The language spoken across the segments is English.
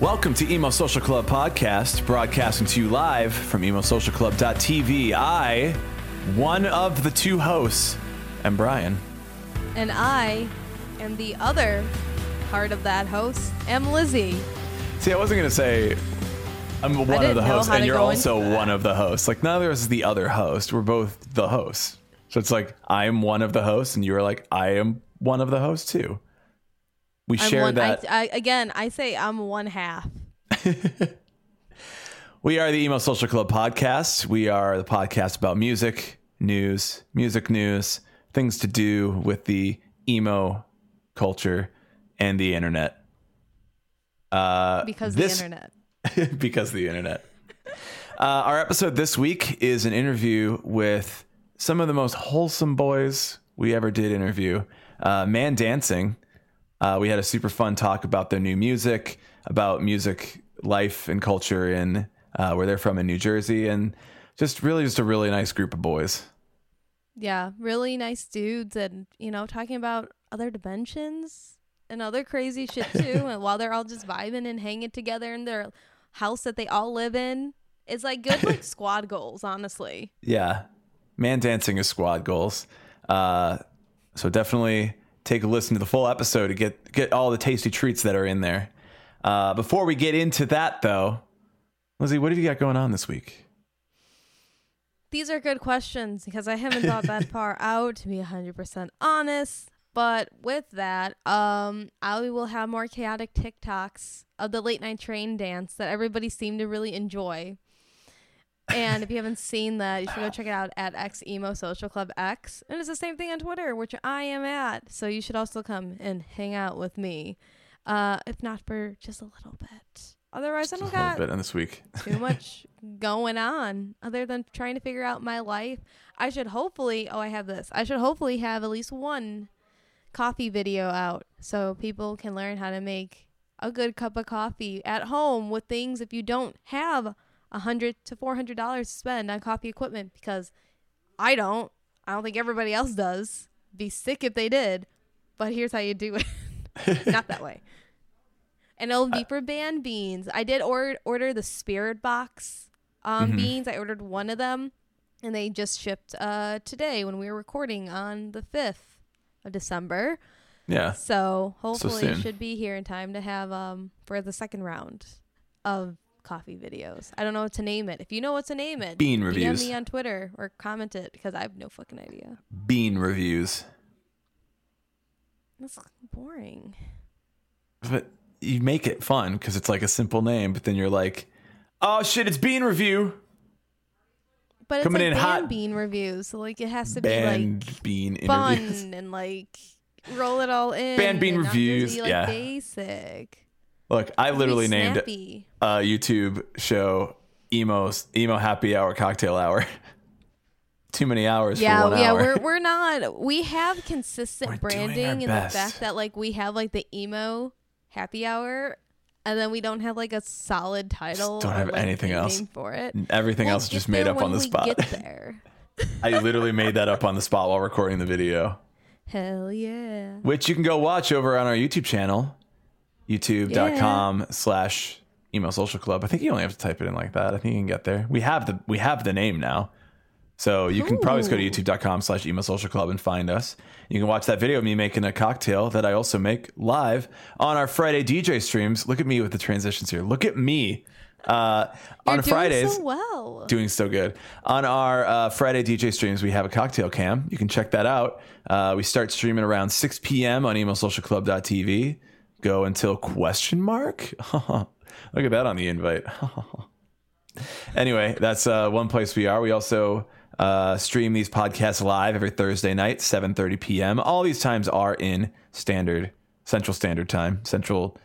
Welcome to Emo Social Club podcast, broadcasting to you live from emosocialclub.tv. I, one of the two hosts, am Brian. And I am the other part of that host, am Lizzie. See, I wasn't going to say I'm one of the hosts and you're also one of the hosts. Like, neither of us is the other host. We're both the hosts. So it's like, I am one of the hosts, and you're like, I am one of the hosts too. We I'm share one, that. I, I, again, I say I'm one half. We are the Emo Social Club podcast. We are the podcast about music, news, music news, things to do with the emo culture and the internet. Uh, Because this- the internet. because the internet. Uh, our episode this week is an interview with some of the most wholesome boys we ever did interview. Uh, ManDancing. Uh, we had a super fun talk about their new music, about music life and culture in uh, where they're from in New Jersey, and just really just a really nice group of boys. Yeah, really nice dudes, and you know, talking about other dimensions and other crazy shit too. and while they're all just vibing and hanging together in their house that they all live in, it's like good like squad goals, honestly. Yeah, ManDancing is squad goals. Uh, so definitely take a listen to the full episode to get get all the tasty treats that are in there. Uh, before we get into that, though, Lizzie, what have you got going on this week? These are good questions because I haven't thought that far out to be 100% honest. But with that, um, I will have more chaotic TikToks of the late night train dance that everybody seemed to really enjoy. And if you haven't seen that, you should go check it out at X Emo Social Club X. And it's the same thing on Twitter, which I am at. So you should also come and hang out with me. Uh, if not for just a little bit. Otherwise, I don't got bit on this week. too much going on other than trying to figure out my life. I should hopefully, oh, I have this. I should hopefully have at least one coffee video out so people can learn how to make a good cup of coffee at home with things if you don't have a hundred to four hundred dollars to spend on coffee equipment because I don't. I don't think everybody else does. Be sick if they did. But here's how you do it. Not that way. And it'll be for band beans. I did order order the Spiritbox um, Mhm. beans. I ordered one of them, and they just shipped uh, today when we were recording on the fifth of December. Yeah. So hopefully soon. should be here in time to have um for the second round of coffee videos. I don't know what to name it. If you know what to name it, Bean DM reviews. me on Twitter or comment it because I have no fucking idea. Bean reviews. That's boring. But you make it fun because it's like a simple name, but then you're like, oh shit, it's Bean Review. But it's Coming like in band hot. bean reviews, so like it has to be like Band Bean interviews. fun and like roll it all in. Band bean and reviews, be, like, yeah. Basic. Look, I literally named a YouTube show emo emo happy hour cocktail hour. Too many hours Yeah, for one yeah, hour. we're we're not. We have consistent We're branding in best. the fact that like we have like the emo happy hour, and then we don't have like a solid title. don't or, have like, anything else. for it. Everything We'll else is just made up on the spot. Get there. I literally made that up on the spot while recording the video, Hell yeah. which you can go watch over on our YouTube channel, youtube.com slash emo social club. I think you only have to type it in like that. I think you can get there. We have the we have the name now. So you can probably just go to youtube.com slash emo social club and find us. You can watch that video of me making a cocktail that I also make live on our Friday DJ streams. Look at me with the transitions here. Look at me. Uh, on doing Fridays, so well. doing so good. On our uh, Friday DJ streams, we have a cocktail cam. You can check that out. Uh, we start streaming around 6 p.m. on emosocialclub.tv. Go until question mark. Look at that on the invite. anyway, that's uh, one place we are. We also uh, stream these podcasts live every Thursday night, 7:30 p.m. All these times are in standard Central Standard Time, Central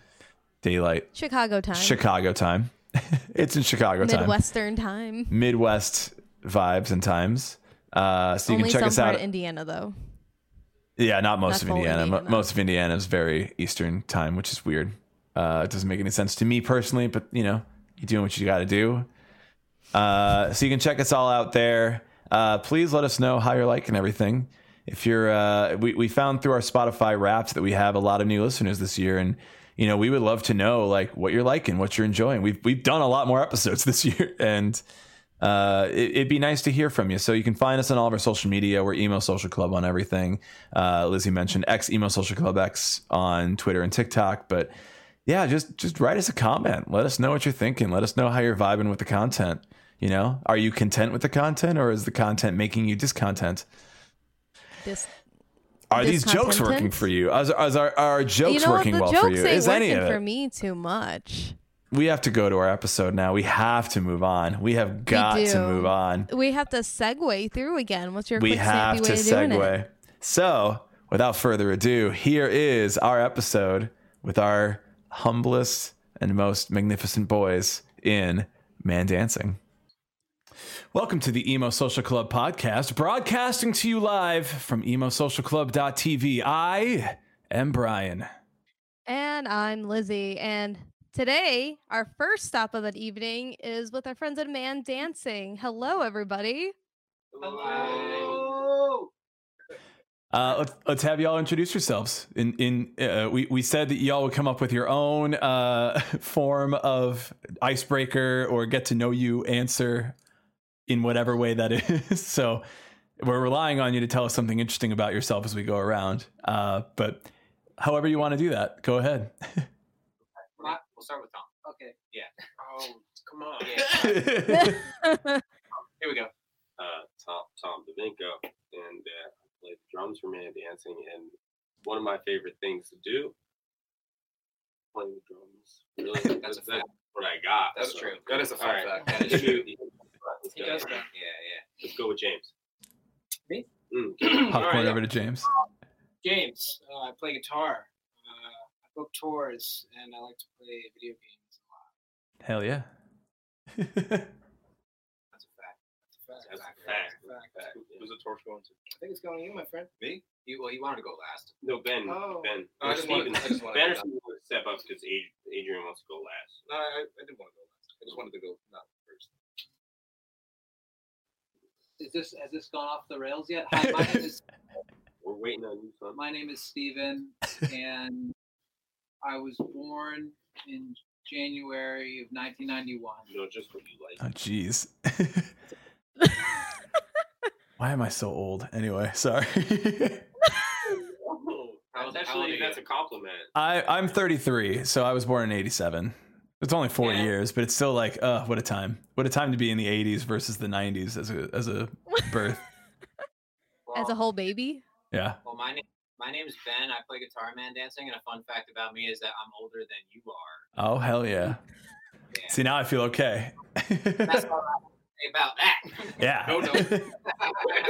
Daylight, Chicago time. Chicago time. it's in Chicago time. Midwestern time. Midwest vibes and times. Uh, so you Only can check us out. of Indiana though. yeah, not most of Indiana. Indiana. Most of Indiana is very Eastern time, which is weird. Uh, it doesn't make any sense to me personally, but you know, you're doing what you got to do. Uh, so you can check us all out there. Uh, please let us know how you're liking everything. If you're, uh, we we found through our Spotify Wrapped that we have a lot of new listeners this year, and you know, we would love to know like what you're liking, what you're enjoying. We've we've done a lot more episodes this year, and uh, it, would be nice to hear from you. So you can find us on all of our social media. We're Emo Social Club on everything. Uh, Lizzie mentioned X Emo Social Club X on Twitter and TikTok. But yeah, just just write us a comment. Let us know what you're thinking. Let us know how you're vibing with the content. You know, are you content with the content, or is the content making you discontent? Dis- are these jokes working for you? Is, is our, are jokes you know working well for you? Is any of it for me too much? we have to go to our episode now. We have to move on. We have got we to move on. We have to segue through again. What's your we have to segue. So, without further ado, here is our episode with our humblest and most magnificent boys in ManDancing. Welcome to the Emo Social Club podcast, broadcasting to you live from emosocialclub.tv. I am Brian. And I'm Lizzie. And Today, our first stop of the evening is with our friends at ManDancing. Hello, everybody. Hello. Uh, let's, let's have y'all introduce yourselves. In in uh, we we said that y'all would come up with your own uh, form of icebreaker or get to know you answer in whatever way that is. so we're relying on you to tell us something interesting about yourself as we go around. Uh, but however you want to do that, go ahead. We'll start with Tom. Okay. Yeah. Oh, come on. Yeah. Here we go. Uh, Tom Tom Davinko, and uh, I play the drums for ManDancing, and one of my favorite things to do, playing the drums. Really, that's, that's, that's what I got. That's so, true. That is a fun right. fact. That is true. Let's he does that. Yeah, yeah. Let's go with James. Me? Mm, Popcorn right. over to James. James, uh, I play guitar Uh, I book tours, and I like to play video games a lot. Hell yeah. That's a fact. That's a fact. That's a fact. fact. fact. Who's the torch going to? I think it's going to you, my friend. Me? You, well, he wanted to go last. No, Ben. Oh. Ben. Oh, I just Steven. Wanted, I just wanted ben to step up because Adrian wants to go last. No, I, I didn't want to go last. I just wanted to go not Is this has this gone off the rails yet? Hi, my name is. We're waiting on you, son. My name is Steven, and I was born in January of 1991. You know, just what you like. Oh, jeez. Why am I so old? Anyway, sorry. that's actually that's a compliment. I I'm 33, so I was born in 87. It's only four yeah. years, but it's still like, uh, what a time! What a time to be in the 80s versus the 90s as a as a birth. well, as a whole baby. Yeah. Well, my name my name is Ben. I play guitar ManDancing, and a fun fact about me is that I'm older than you are. Oh hell yeah! yeah. See now I feel okay. That's all I about that. Yeah. no, no.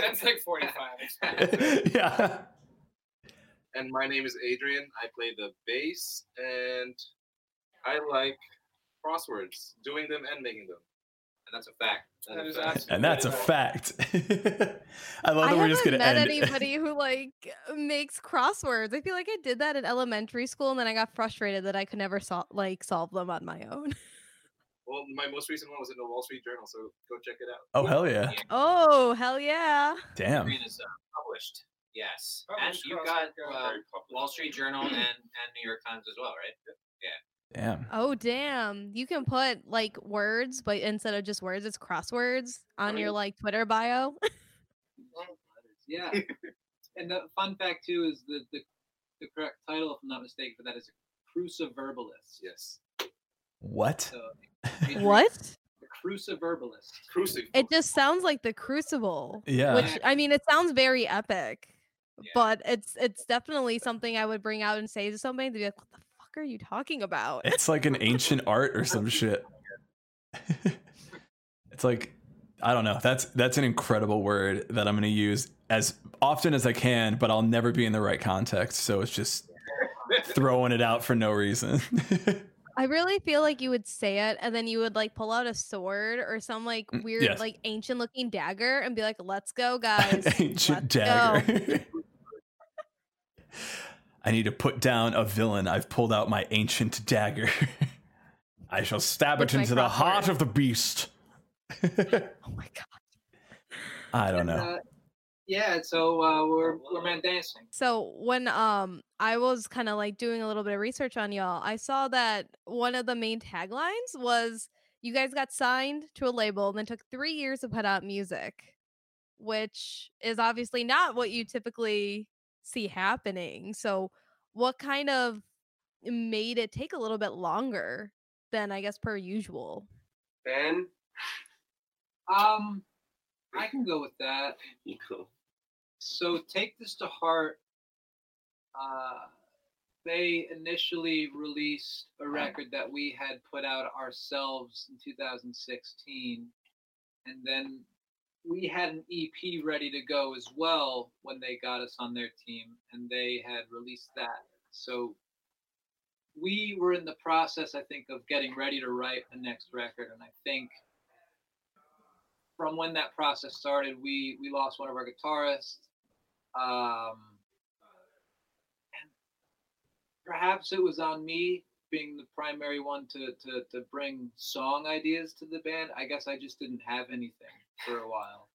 That's like 45. yeah. And my name is Adrian. I play the bass, and I like crosswords, doing them and making them. And that's a fact. That is fact. And that's a fact. I love that I we're just gonna met end. anybody who like makes crosswords. I feel like I did that in elementary school, and then I got frustrated that I could never sol- like solve them on my own. Well, my most recent one was in the Wall Street Journal, so go check it out. Oh hell yeah! Oh hell yeah! Damn. Is, uh, published. Yes, published and you got uh, Wall Street Journal and and New York Times as well, right? Yeah. Damn. Oh damn! You can put like words, but instead of just words, it's crosswords on your like Twitter bio. yeah. and the fun fact too is the the, the correct title, if I'm not mistaken, for that is a cruciverbalist. Yes. What? So, what? The cruciverbalist. Crucible. It just sounds like the crucible. Yeah. Which I mean, it sounds very epic. Yeah. But it's it's definitely something I would bring out and say to somebody to be like, "What the are you talking about? It's like an ancient art or some shit. it's like I don't know. That's that's an incredible word that I'm going to use as often as I can, but I'll never be in the right context. So it's just throwing it out for no reason. I really feel like you would say it and then you would like pull out a sword or some like mm, weird yes. like ancient looking dagger and be like, "Let's go, guys." ancient Let's dagger. I need to put down a villain. I've pulled out my ancient dagger. I shall stab What's it into the heart crossword? of the beast. Oh my god. I don't And, know. uh, yeah, so uh, we're we're ManDancing. So when um I was kind of like doing a little bit of research on y'all, I saw that one of the main taglines was you guys got signed to a label and then took 3 years to put out music, which is obviously not what you typically see happening. So what kind of made it take a little bit longer than I guess per usual? Ben, Um, I can go with that. you go. So take this to heart. Uh, they initially released a record that we had put out ourselves in 2016, and then we had an EP ready to go as well when they got us on their team, and they had released that. So we were in the process, I think, of getting ready to write the next record, and I think from when that process started, we we lost one of our guitarists. Um, and perhaps it was on me being the primary one to, to, to bring song ideas to the band. I guess I just didn't have anything for a while.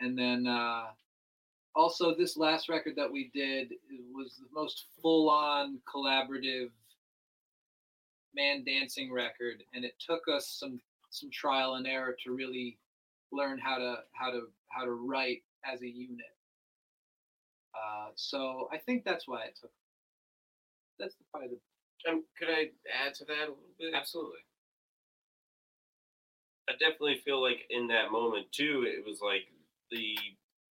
And then uh, also, this last record that we did was the most full on collaborative ManDancing record. And it took us some, some trial and error to really learn how to how to how to write as a unit. Uh, so I think that's why it took. That's the probably the Um, could I add to that a little bit? Absolutely. I definitely feel like in that moment too, it was like the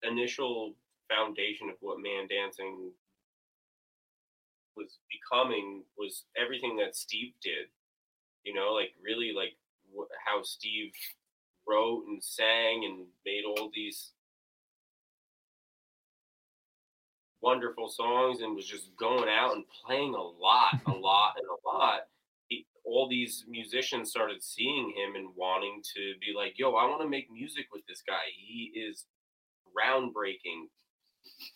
initial foundation of what ManDancing was becoming was everything that Steve did. You know, like really like how Steve wrote and sang and made all these wonderful songs and was just going out and playing a lot, a lot, and a lot. He, all these musicians started seeing him and wanting to be like, "Yo, I want to make music with this guy. He is groundbreaking."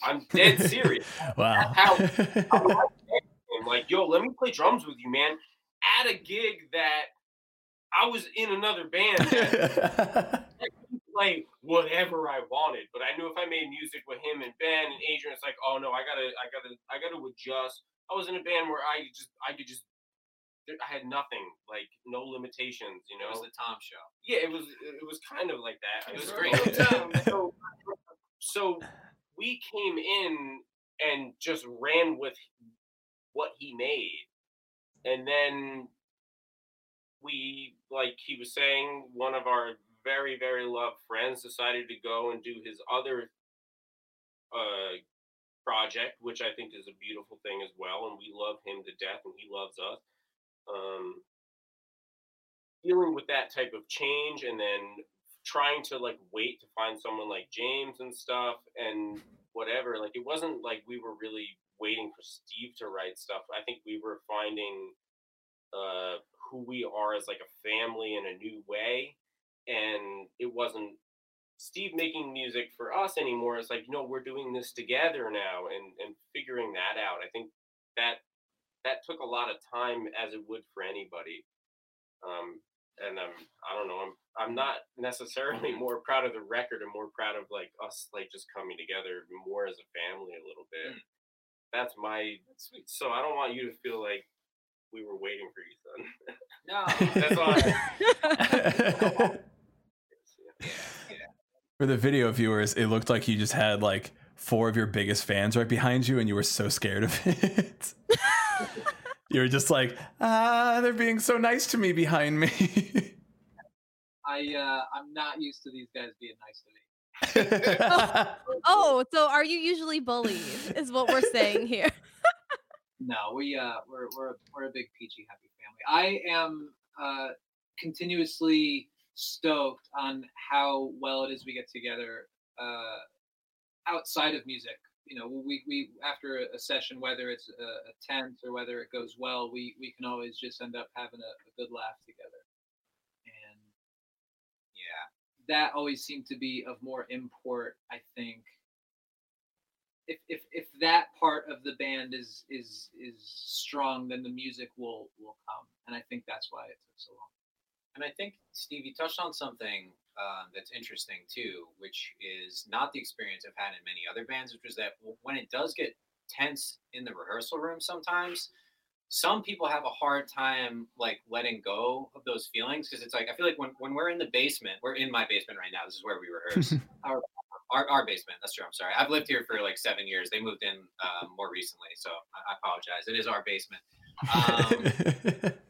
I'm dead serious. wow. how- I'm like, "Yo, let me play drums with you, man." At a gig that I was in another band play whatever I wanted, but I knew if I made music with him and Ben and Adrian, it's like, oh no, I gotta, I gotta, I gotta adjust. I was in a band where I just, I could just, I had nothing, like no limitations, you know. It was the Tom show. yeah, it was, it was kind of like that. It was great. so, so we came in and just ran with what he made, and then we like he was saying one of our very very loved friends decided to go and do his other uh project which i think is a beautiful thing as well and we love him to death and he loves us um dealing with that type of change and then trying to like wait to find someone like james and stuff and whatever like it wasn't like we were really waiting for steve to write stuff. I think we were finding uh who we are as like a family in a new way and it wasn't steve making music for us anymore it's like no we're doing this together now and and figuring that out i think that that took a lot of time as it would for anybody um and i'm i don't know i'm i'm not necessarily more proud of the record and more proud of like us like just coming together more as a family a little bit. Mm. that's my so i don't want you to feel like we were waiting for you son. No. that's all I- For the video viewers, it looked like you just had like four of your biggest fans right behind you, and you were so scared of it. you were just like, ah, they're being so nice to me behind me. I uh, I'm not used to these guys being nice to me. oh, so are you usually bullied? Is what we're saying here. No, we uh we're we're we're a big peachy happy family. I am uh continuously stoked on how well it is we get together uh outside of music. You know, we we after a session, whether it's a, a tense or whether it goes well, we we can always just end up having a, a good laugh together. And yeah. that always seemed to be of more import, I think, if, if if that part of the band is is is strong, then the music will will come, and I think that's why it took so long. And I think Steve, you touched on something um, that's interesting too, which is not the experience I've had in many other bands, which is that when it does get tense in the rehearsal room, sometimes some people have a hard time like letting go of those feelings because it's like I feel like when, when we're in the basement, we're in my basement right now. This is where we rehearse. our, our our basement. That's true. I'm sorry. I've lived here for like seven years. They moved in um, more recently, so I, I apologize. It is our basement. Um,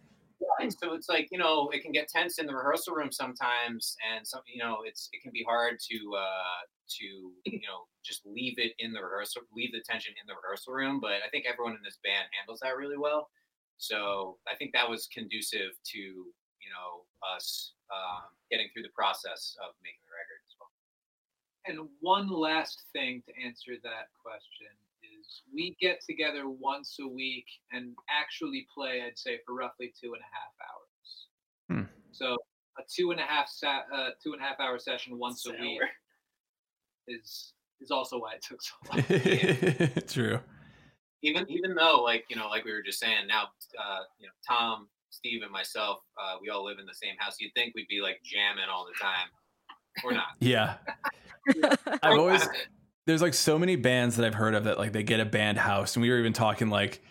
So it's like you know it can get tense in the rehearsal room sometimes and some you know it's it can be hard to uh to you know just leave it in the rehearsal leave the tension in the rehearsal room but i think everyone in this band handles that really well. So i think that was conducive to you know us um, getting through the process of making the record as well. And one last thing to answer that question is we get together once a week and actually play, I'd say, for roughly two and a half hours. Hmm. So a two and a half sa- uh, two and a half hour session once a week is is also why it took so long. True. even even though like you know like we were just saying now uh you know tom steve and myself uh we all live in the same house you'd think we'd be like jamming all the time we're not Yeah. I've always there's like so many bands that I've heard of that like they get a band house and we were even talking like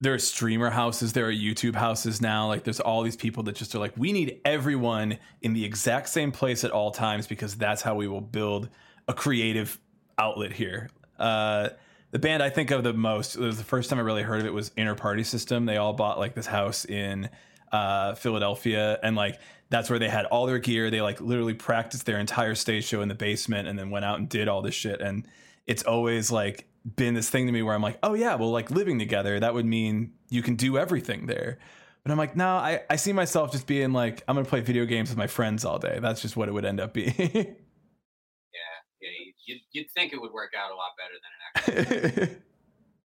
there are streamer houses, there are YouTube houses now. Like there's all these people that just are like, we need everyone in the exact same place at all times because that's how we will build a creative outlet here. Uh the band I think of the most it was the first time I really heard of it was Inner Party System. They all bought like this house in uh, Philadelphia, and like that's where they had all their gear. They like literally practiced their entire stage show in the basement, and then went out and did all this shit. And it's always like been this thing to me where I'm like, oh yeah, well like living together that would mean you can do everything there. But I'm like, no, I, I see myself just being like, I'm gonna play video games with my friends all day. That's just what it would end up being. yeah yeah you- you'd, you'd think it would work out a lot better than it actually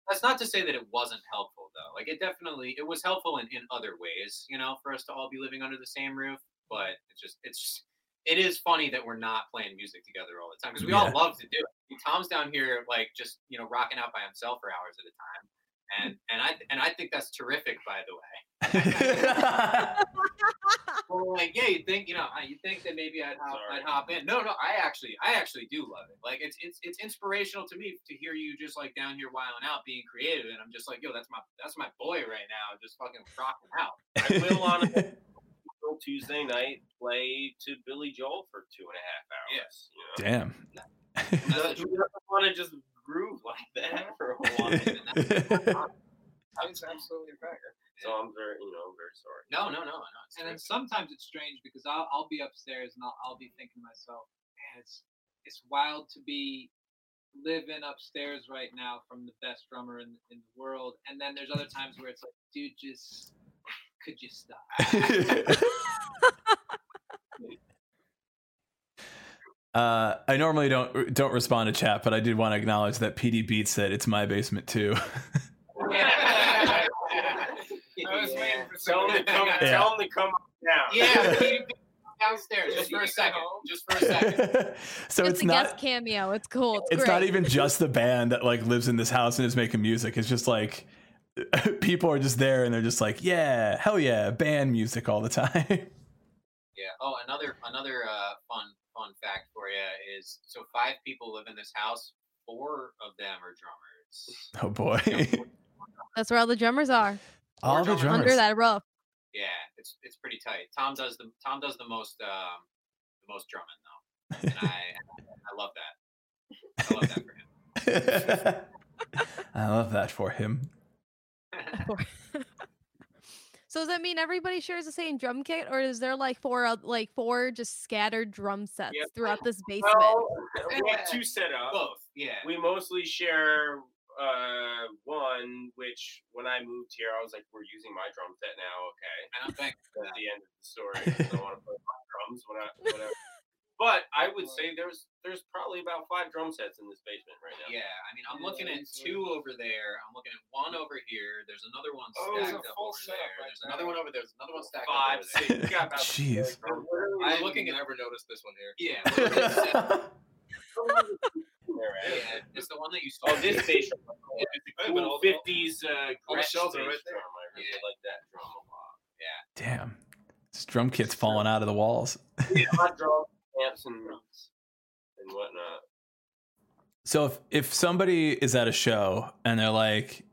that's not to say that it wasn't helpful though. Like it definitely it was helpful in, in other ways you know for us to all be living under the same roof but it's just it's just it is funny that we're not playing music together all the time because we all love to do it. Tom's down here like just you know rocking out by himself for hours at a time and and i and i think that's terrific by the way well, like yeah, you think you know, you think that maybe I'd hop, Sorry. I'd hop in. No, no, I actually, I actually do love it. Like it's, it's, it's inspirational to me to hear you just like down here wiling out, being creative, and I'm just like, yo, that's my, that's my boy right now, just fucking rocking out. I will on a Tuesday night play to Billy Joel for two and a half hours. You know? Damn. Who doesn't- want to just groove like that for a whole lot? I was absolutely a cracker. So I'm very, you know, very sorry. No, no, no, no. It's And then sometimes it's strange because I'll, I'll be upstairs and I'll, I'll be thinking to myself, man, it's it's wild to be living upstairs right now from the best drummer in, in the world. And then there's other times where it's like, dude, just could you stop? Uh, I normally don't don't respond to chat, but I did want to acknowledge that PD Beats said it's my basement too. I was waiting for Tell him to come. Yeah. Tell him to come down. yeah, downstairs just for a second, just for a second. so it's, it's, a not guest cameo. It's cool. It's, it's great. not even just the band that like lives in this house and is making music. It's just like people are just there and they're just like, yeah, hell yeah, band music all the time. Yeah. Oh, another another uh, fun fun fact for you is so five people live in this house. Four of them are drummers. oh boy, That's where all the drummers are all the drummers. drummers. under that roof. Yeah, it's it's pretty tight. Tom does the Tom does the most um, the most drumming though, and I I love that. I love that for him. I love that for him. So does that mean everybody shares the same drum kit, or is there like four like four just scattered drum sets Yep. throughout this basement? Well, we have two set up. Both, yeah. We mostly share uh, one, which when I moved here, I was like, we're using my drum set now, okay. And I'm thankful for That's that. the end of the story. I want to play my drums when I, whenever. But I would say there's there's probably about five drum sets in this basement right now. Yeah, I mean, I'm looking at two over there. I'm looking at one over here. There's another one Oh, there's stacked a up full over setup there. right There's another one over there. There's another one stacked Five, up over six. there. We got about Jeez. We're literally I'm I looking looking at- never noticed this one here. Yeah. we're looking at seven. In there right? Yeah, it's the one that you saw. Oh, this bass drum. Oh, Yeah, it's but a cool all- 50s uh, all the Gretsch shells are right there. drum. I really Yeah. like that drum a lot. Damn. This drum kit's falling out of the walls. Yeah, hot drum amps and, and whatnot. So if if somebody is at a show and they're like,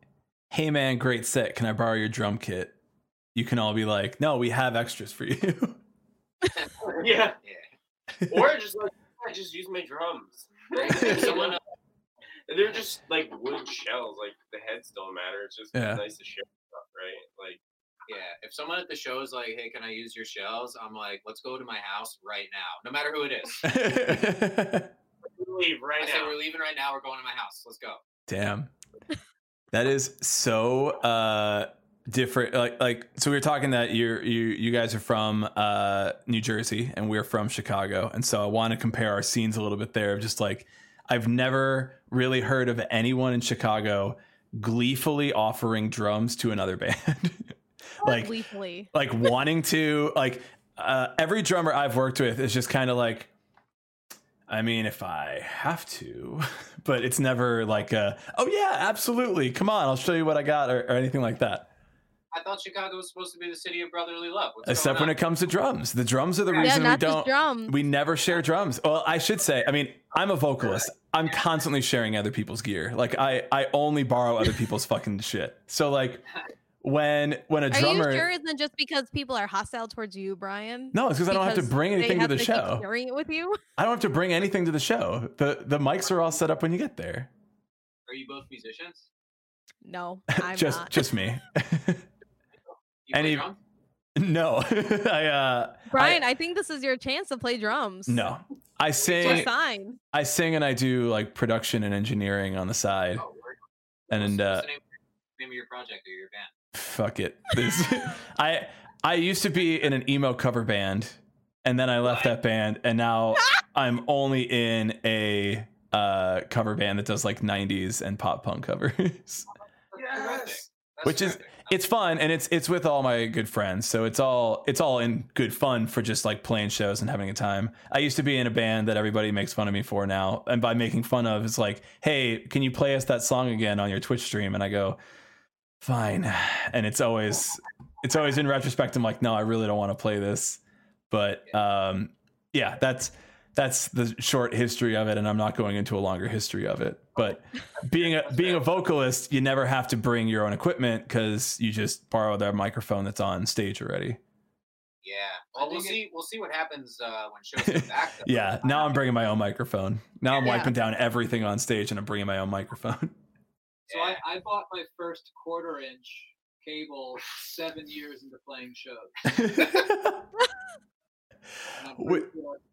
"Hey man, great set. Can I borrow your drum kit?" You can all be like, "No, we have extras for you." Yeah. Yeah. Or just like, I just use my drums. If someone they're just like wood shells. Like the heads don't matter. It's just Yeah. nice to share stuff, right? Like, Yeah, if someone at the show is like, "Hey, can I use your shells?" I'm like, "Let's go to my house right now, no matter who it is." leave right I say now. we're leaving right now. We're going to my house. Let's go. Damn. That is so uh different like like so we were talking that you're you you guys are from uh New Jersey and we're from Chicago and so I want to compare our scenes a little bit there of just like I've never really heard of anyone in Chicago gleefully offering drums to another band. like gleefully. like wanting to like uh, every drummer I've worked with is just kind of like I mean if I have to but it's never like uh oh yeah absolutely come on I'll show you what I got or, or anything like that I thought Chicago was supposed to be the city of brotherly love. What's except when on? it comes to drums the drums are the Yeah, reason we don't drums. we never share drums well I should say I mean I'm a vocalist I'm constantly sharing other people's gear like I I only borrow other people's fucking shit so like when when a Are drummer you sure it isn't just because people are hostile towards you, Brian? no it's because I don't have to Because bring they anything to the keep show Sharing it with you. I don't have to bring anything to the show. The the mics are all set up when you get there. Are you both musicians? No, I'm just not. just me. You play Any- no. I uh Brian, I, think this is your chance to play drums. no. I sing fine. I sing and I do like production and engineering on the side. Oh, word. And uh the name, name of your project or your band? fuck it. This, I I used to be in an emo cover band and then I left that band and now I'm only in a uh cover band that does like 90s and pop punk covers. Terrific. That's Which is- terrific. It's fun and it's it's with all my good friends so it's all it's all in good fun for just like playing shows and having a time. I used to be in a band that everybody makes fun of me for now and by making fun of it's like hey can you play us that song again on your twitch stream? And i go fine. And it's always it's always in retrospect i'm like no i really don't want to play this. But um yeah that's that's the short history of it and i'm not going into a longer history of it but being a being a vocalist you never have to bring your own equipment because you just borrow their microphone that's on stage already Yeah. Well, we'll think it- see. We'll see what happens uh, when shows come back. though. yeah now i'm bringing my own microphone now i'm Yeah. wiping down everything on stage and i'm bringing my own microphone So I, I bought my first quarter inch cable seven years into playing shows.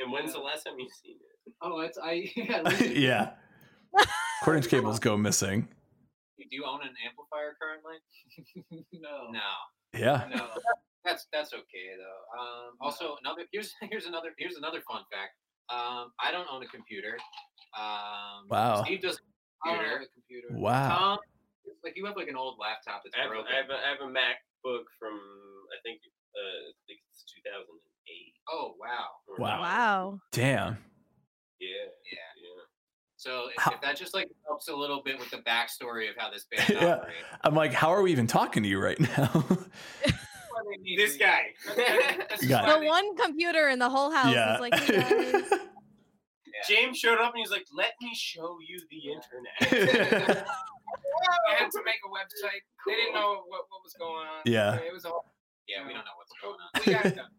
And I'm pretty Wait. sure- And when's the last time you've seen it? Oh, it's I yeah. yeah quarter cables go missing Do you own an amplifier currently? no, No. yeah no. That's that's okay though. Um, also, another here's here's another here's another fun fact. Um, I don't own a computer. Um, Wow. Steve does I a don't have computer. a computer. wow Tom, like you have like an old laptop that's I have, broken. I, have a, I have a MacBook from I think uh, I think it's 2008. oh wow. Wow. nine. Wow. damn Yeah. Yeah. Yeah. So if, How- if that just like helps a little bit with the backstory of how this band Yeah. operates. i'm like how are we even talking to you right now This guy. You got The one computer in the whole house yeah is like, hey. James showed up and he's like, "Let me show you the internet." I had to make a website. They didn't know what, what was going on. Yeah. It was all. Yeah, we don't know what's going on. We got it done.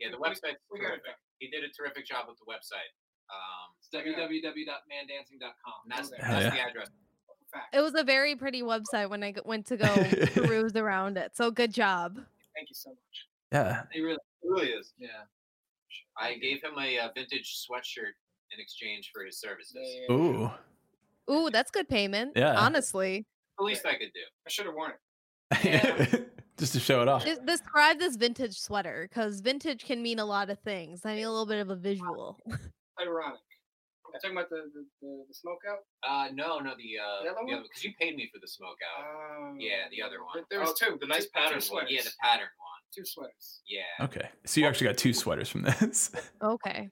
Yeah, the website's We terrific. He did a terrific job with the website. Um, It's www.mandancing.com. that's Okay. That's yeah. the address. Fact. It was a very pretty website when I went to go peruse around it. So good job. Thank you so much. yeah They really, It really is. yeah. I gave him a, uh vintage sweatshirt in exchange for his services. They- ooh Ooh, that's good payment. Yeah. Honestly. The least I could do. I should have worn it. just to show it off describe this vintage sweater because vintage can mean a lot of things. I need a little bit of a visual. Ironic. I'm talking about the the, the, the smoke out. Uh, no, no, the uh, The other one? because you paid me for the smoke out. Um, Yeah, the other one. There was Oh, two. the nice two- two pattern one. yeah, the pattern one. two sweaters. Yeah. okay so you actually got two sweaters from this Okay.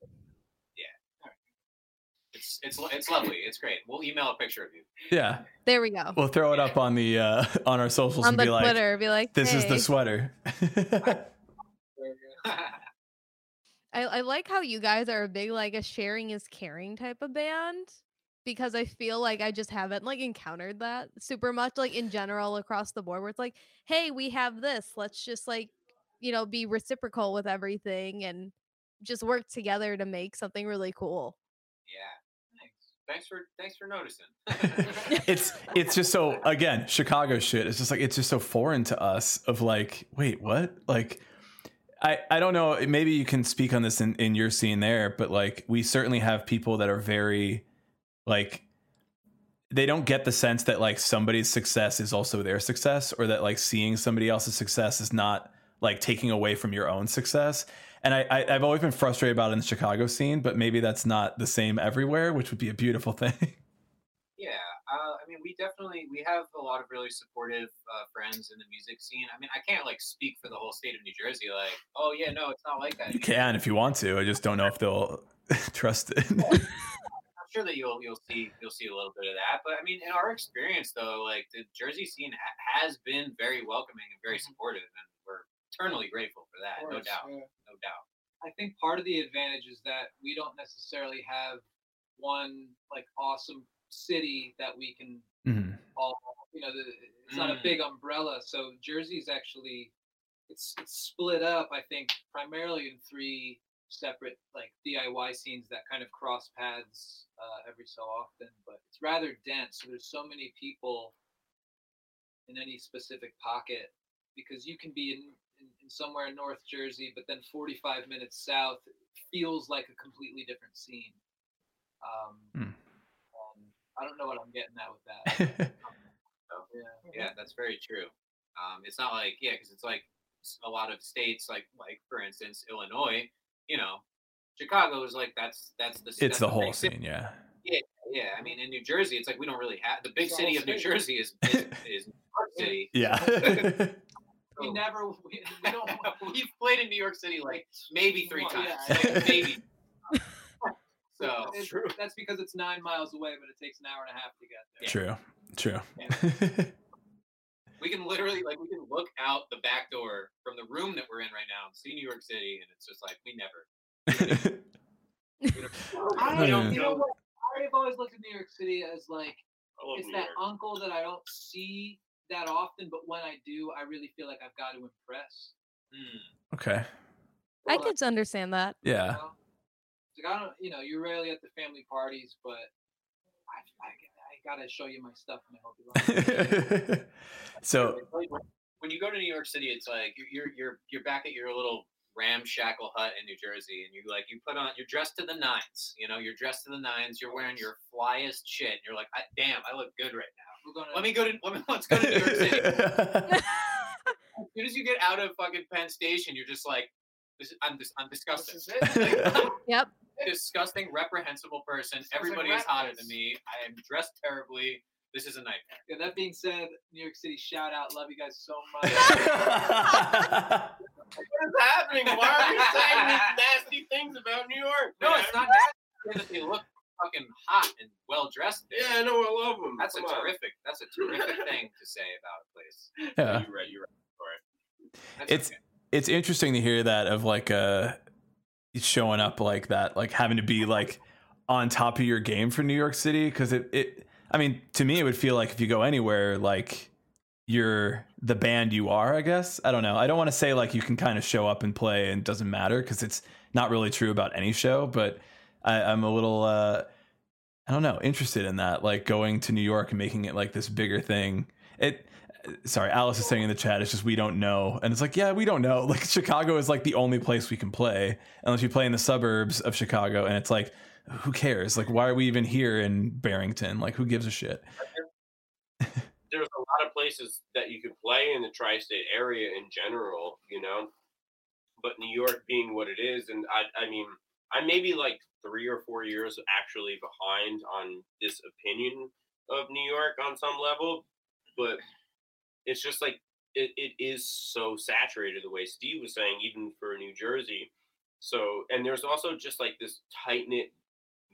It's it's it's lovely. It's great. We'll email a picture of you. Yeah, There we go. we'll throw it up on the uh, on our socials On and the be like, Twitter, be like, "This is the sweater." I, I like how you guys are a big like a sharing is caring type of band because I feel like I just haven't like encountered that super much like in general across the board where it's like, hey, we have this. Let's just like, you know, be reciprocal with everything and just work together to make something really cool. yeah. Thanks. For thanks for noticing. it's it's just so again Chicago shit. It's just like it's just so foreign to us. Of like, wait, what? Like, I I don't know. Maybe you can speak on this in in your scene there, but like we certainly have people that are very like they don't get the sense that like somebody's success is also their success or that like seeing somebody else's success is not like taking away from your own success and I, I i've always been frustrated about it in the chicago scene but maybe that's not the same everywhere which would be a beautiful thing Yeah, uh, I mean, we definitely we have a lot of really supportive uh, friends in the music scene. I mean, I can't like speak for the whole state of New Jersey. Like, oh yeah, no, it's not like that. you can if you want to i just don't know if they'll trust it I'm sure that you'll you'll see you'll see a little bit of that. But I mean, in our experience though, like the Jersey scene ha- has been very welcoming and very supportive, and we're eternally grateful for that. No doubt, yeah. No doubt. I think part of the advantage is that we don't necessarily have one like awesome city that we can Mhm. all you know the, it's not a Mm. big umbrella so jersey's actually it's, it's split up i think primarily in three separate like diy scenes that kind of cross paths uh, every so often but it's rather dense so there's so many people in any specific pocket because you can be in, in, in somewhere in north jersey but then 45 minutes south feels like a completely different scene um, Hmm. um, i don't know what i'm getting at with that yeah Yeah, that's very true. Um, it's not like yeah, because it's like a lot of states, like like for instance Illinois. You know, Chicago is like that's that's the it's that's the whole big city. scene yeah Yeah, I mean in New Jersey, it's like we don't really have the big It's city of New state. Jersey is is, is New York City. yeah we never we, we don't We've played in New York City like maybe three Well, times, yeah. like, maybe. So It's- that's because it's nine miles away but it takes an hour and a half to get there true true we can literally like we can look out the back door from the room that we're in right now and see New York City, and it's just like we never. we don't- I, Yeah. don't you know what i've always looked at new york city as like it's that York. uncle that i don't see that often but when i do i really feel like i've got to impress Hmm. okay I Well, could understand that. you yeah know? Like I don't, you know, you're rarely at the family parties, but I, I, I gotta show you my stuff and I hope you like it. so when- when you go to New York City, it's like you're you're you're, you're back at your little ramshackle hut in New Jersey, and you like you put on you're dressed to the nines. You know, you're dressed to the nines. You're wearing your flyest shit. And you're like, I, damn, I look good right now. Gonna, Let me go to let me, let's go to New York City. As soon as you get out of fucking Penn Station, you're just like, this, I'm just I'm disgusting. This is it. Like, Yep. disgusting, reprehensible person. like Everybody is hotter than me. I am dressed terribly. This is a nightmare. yeah, that being said, New York City, shout out, love you guys so much. What is happening? Why are you saying these nasty things about New York? No, man? it's not that. that they look fucking hot and well dressed. Yeah, I know. I love them. That's a on. terrific. That's a terrific thing to say about a place. yeah You're right. You're right. That's It's- okay. it's interesting to hear that of like uh showing up like that like having to be like on top of your game for new york city because it, it i mean to me it would feel like if you go anywhere like you're the band you are i guess. I don't know. I don't want to say like you can kind of show up and play and it doesn't matter because it's not really true about any show but I, i'm a little uh i don't know interested in that like going to new york and making it like this bigger thing. It sorry alice is saying in the chat it's just we don't know. And it's like yeah we don't know. Like chicago is like the only place we can play unless you play in the suburbs of chicago and it's like who cares? Like why are we even here in barrington? Like who gives a shit There's a lot of places that you could play in the tri-state area in general, you know. But New York being what it is, and I, I mean, I may be like three or four years actually behind on this opinion of New York on some level, but it's just like it, it is so saturated the way Steve was saying, even for New Jersey. So, and there's also just like this tight knit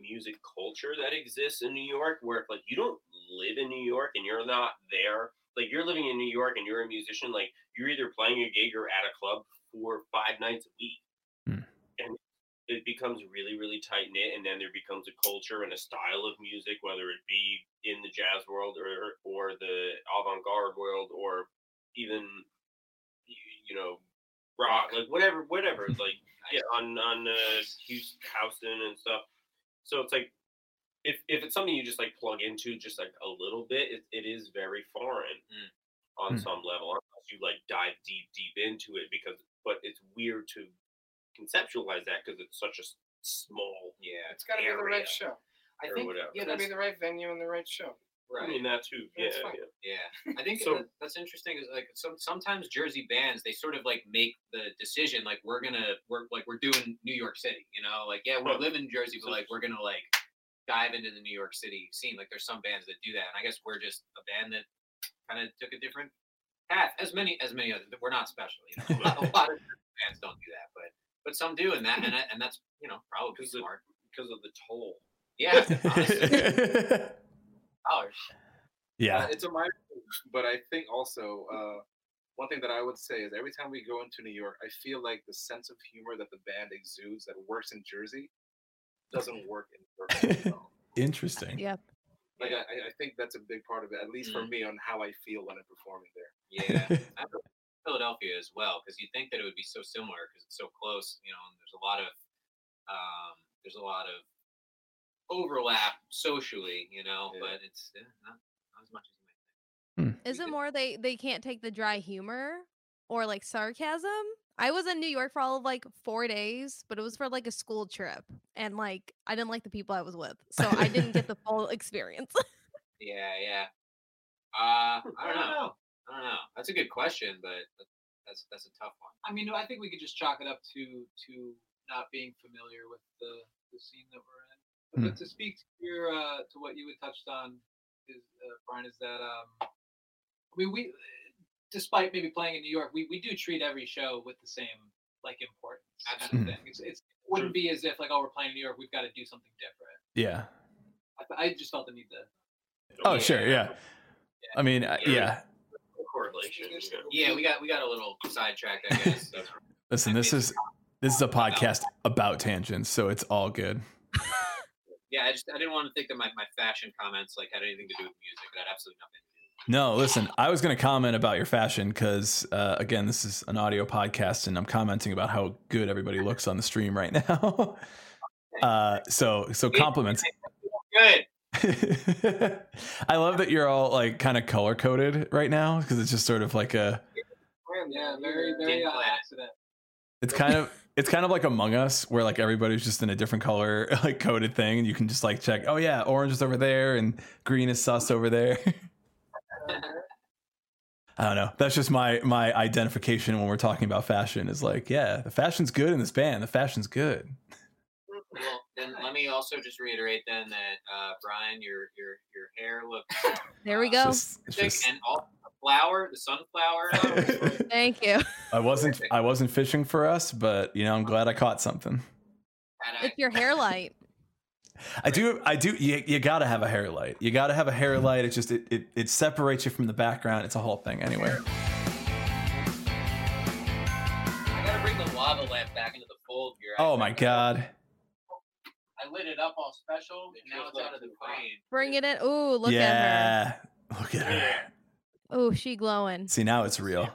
music culture that exists in New York, where if like you don't live in New York and you're not there. Like you're living in New York and you're a musician, like you're either playing a gig or at a club for five nights a week. Hmm. And it becomes really, really tight knit, and then there becomes a culture and a style of music, whether it be in the jazz world or or the avant garde world, or even you know rock, like whatever, whatever, like yeah, on on uh, Houston, Houston and stuff. So it's like if if it's something you just like plug into just like a little bit, it, it is very foreign Mm. on Mm. some level unless you like dive deep deep into it because but it's weird to conceptualize that because it's such a small Yeah. It's got to be the right show. I think whatever. yeah, It's got to be the right venue and the right show. I mean that too. Yeah, yeah. Yeah, I think So- that, that's interesting. Is like some sometimes Jersey bands they sort of like make the decision like we're gonna we're like we're doing New York City, you know, like yeah we Huh. live in Jersey, but like we're gonna like dive into the New York City scene. Like there's some bands that do that, and I guess we're just a band that kind of took a different path. As many as many others, we're not special. You know, a lot, a lot of bands don't do that, but but some do, and that and that, and that's you know probably Because of- smart. Because of the toll. Yeah, honestly, dollars. yeah. Uh, it's a minor thing, but I think also uh, one thing that I would say is every time we go into New York, I feel like the sense of humor that the band exudes that works in Jersey doesn't work in New York. Interesting. Yep. Like I, I- I think that's a big part of it, at least for Mm. me, on how I feel when I'm performing there. Yeah, Philadelphia as well because you think that it would be so similar because it's so close, you know. And there's a lot of um, there's a lot of overlap socially, you know, Yeah. but it's eh, not, not as much as you might think. Is it more they they can't take the dry humor or like sarcasm? I was in New York for all of like four days, but it was for like a school trip, and like I didn't like the people I was with, so I didn't get the full experience. Yeah, yeah. Uh, I don't know. I don't know. That's a good question, but that's that's a tough one. I mean, I think we could just chalk it up to to not being familiar with the, the scene that we're in. But, Hmm. but to speak to your uh, to what you had touched on, is uh, Brian, is that um, I mean, we despite maybe playing in New York, we, we do treat every show with the same like importance kind of Absolutely. thing. It's, it's it wouldn't be as if like oh we're playing in New York, we've got to do something different. Yeah. I, I just felt the need to. Oh, sure. Yeah. I mean, uh, yeah. Correlation. Yeah, we got we got a little sidetracked, I guess. so- Listen, this is this is a podcast about tangents, so it's all good. yeah, I just I didn't want to think that my, my fashion comments like had anything to do with music. It had absolutely nothing. No, listen, I was going to comment about your fashion because, uh, again, this is an audio podcast and I'm commenting about how good everybody looks on the stream right now. uh, so, so compliments. Good. I love that you're all like kind of color coded right now because it's just sort of like a, Yeah, very very Didn't uh, accident. it's kind of, it's kind of like Among Us where like everybody's just in a different color, like coded thing. And you can just like check, oh yeah, orange is over there and green is sus over there. I don't know. That's just my my identification when we're talking about fashion is like, yeah, the fashion's good in this band. The fashion's good. Well, then let me also just reiterate then that uh, Brian, your your your hair looks There we go. Just, just and all the flower, the sunflower. Thank you. I wasn't I wasn't fishing for us, but you know, I'm glad I caught something. had It's your hair light. I do I do you, you got to have a hair light. You got to have a hair light. It just it, it it separates you from the background. It's a whole thing anyway. I gotta bring the lava lamp back into the fold here. Oh my god. I lit it up all special, and now it's out of the frame. Bring it in. Ooh, look at her. yeah. Look at her. Her. Oh, she glowing. See, now it's real.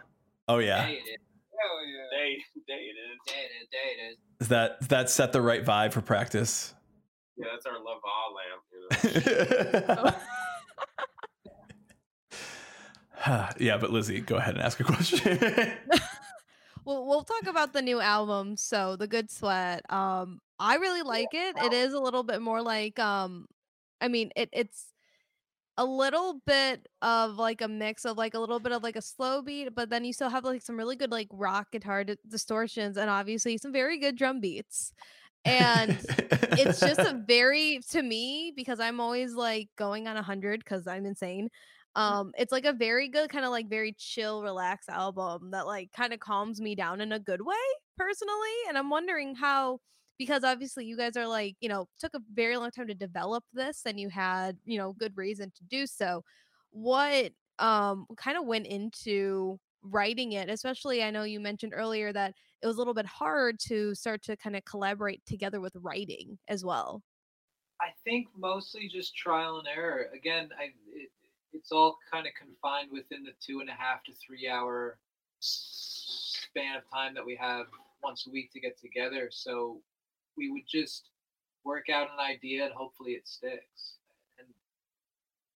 Oh yeah. Day it is. Hell yeah. Day, day it is. Day it is. Day it is. Is that that set the right vibe for practice? Yeah, that's our Laval lamp. You know? yeah, but Lizzie, go ahead and ask a question. Well, we'll talk about the new album. So, The Good Sweat. Um, I really like it. It is a little bit more like um I mean, it it's a little bit of like a mix of like a little bit of like a slow beat, but then you still have like some really good like rock guitar di- distortions and obviously some very good drum beats. And it's just a very to me because I'm always like going on a hundred because I'm insane. Um, it's like a very good kind of like very chill, relaxed album that like kind of calms me down in a good way personally. And I'm wondering how because obviously you guys are like, you know, took a very long time to develop this and you had, you know, good reason to do so. What um kind of went into writing it especially i know you mentioned earlier that it was a little bit hard to start to kind of collaborate together with writing as well I think mostly just trial and error. Again, I it, it's all kind of confined within the two and a half to three hour span of time that we have once a week to get together. So we would just work out an idea and hopefully it sticks. And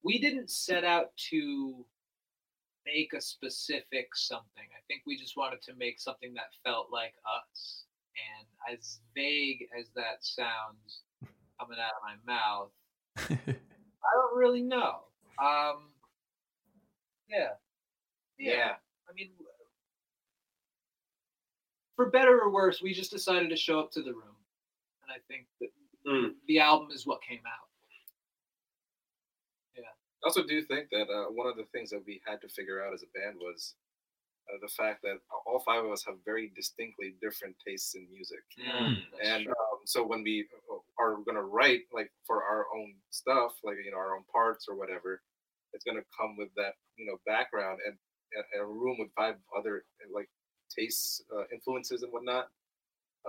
we didn't set out to make a specific something. I think we just wanted to make something that felt like us. And as vague as that sounds, coming out of my mouth. I don't really know. Um, yeah. Yeah. I mean, for better or worse, we just decided to show up to the room, and I think that Mm. the album is what came out. Yeah. I also do think that uh, one of the things that we had to figure out as a band was uh, the fact that all five of us have very distinctly different tastes in music. Mm, that's and true. um, so when we uh, are going to write like for our own stuff like you know our own parts or whatever it's going to come with that you know background and, and a room with five other like tastes uh, influences and whatnot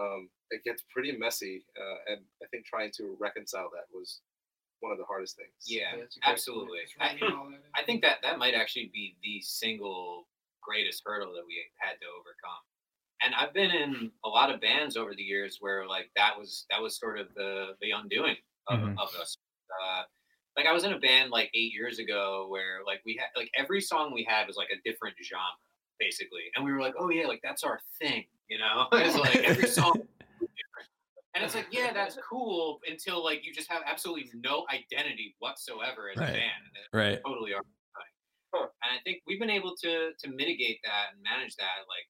um, it gets pretty messy uh, and i think trying to reconcile that was one of the hardest things yeah, that's a great absolutely. I, writing all that in. I think that that might actually be the single greatest hurdle that we had to overcome. And I've been in a lot of bands over the years where like that was that was sort of the the undoing of, Mhm. of us. Uh, like I was in a band like eight years ago where like we had like every song we had was like a different genre basically, and we were like, oh yeah, like that's our thing, you know? it's like every song different. And it's like, yeah, that's cool until like you just have absolutely no identity whatsoever as Right. a band. And right. totally are. And I think we've been able to to mitigate that and manage that like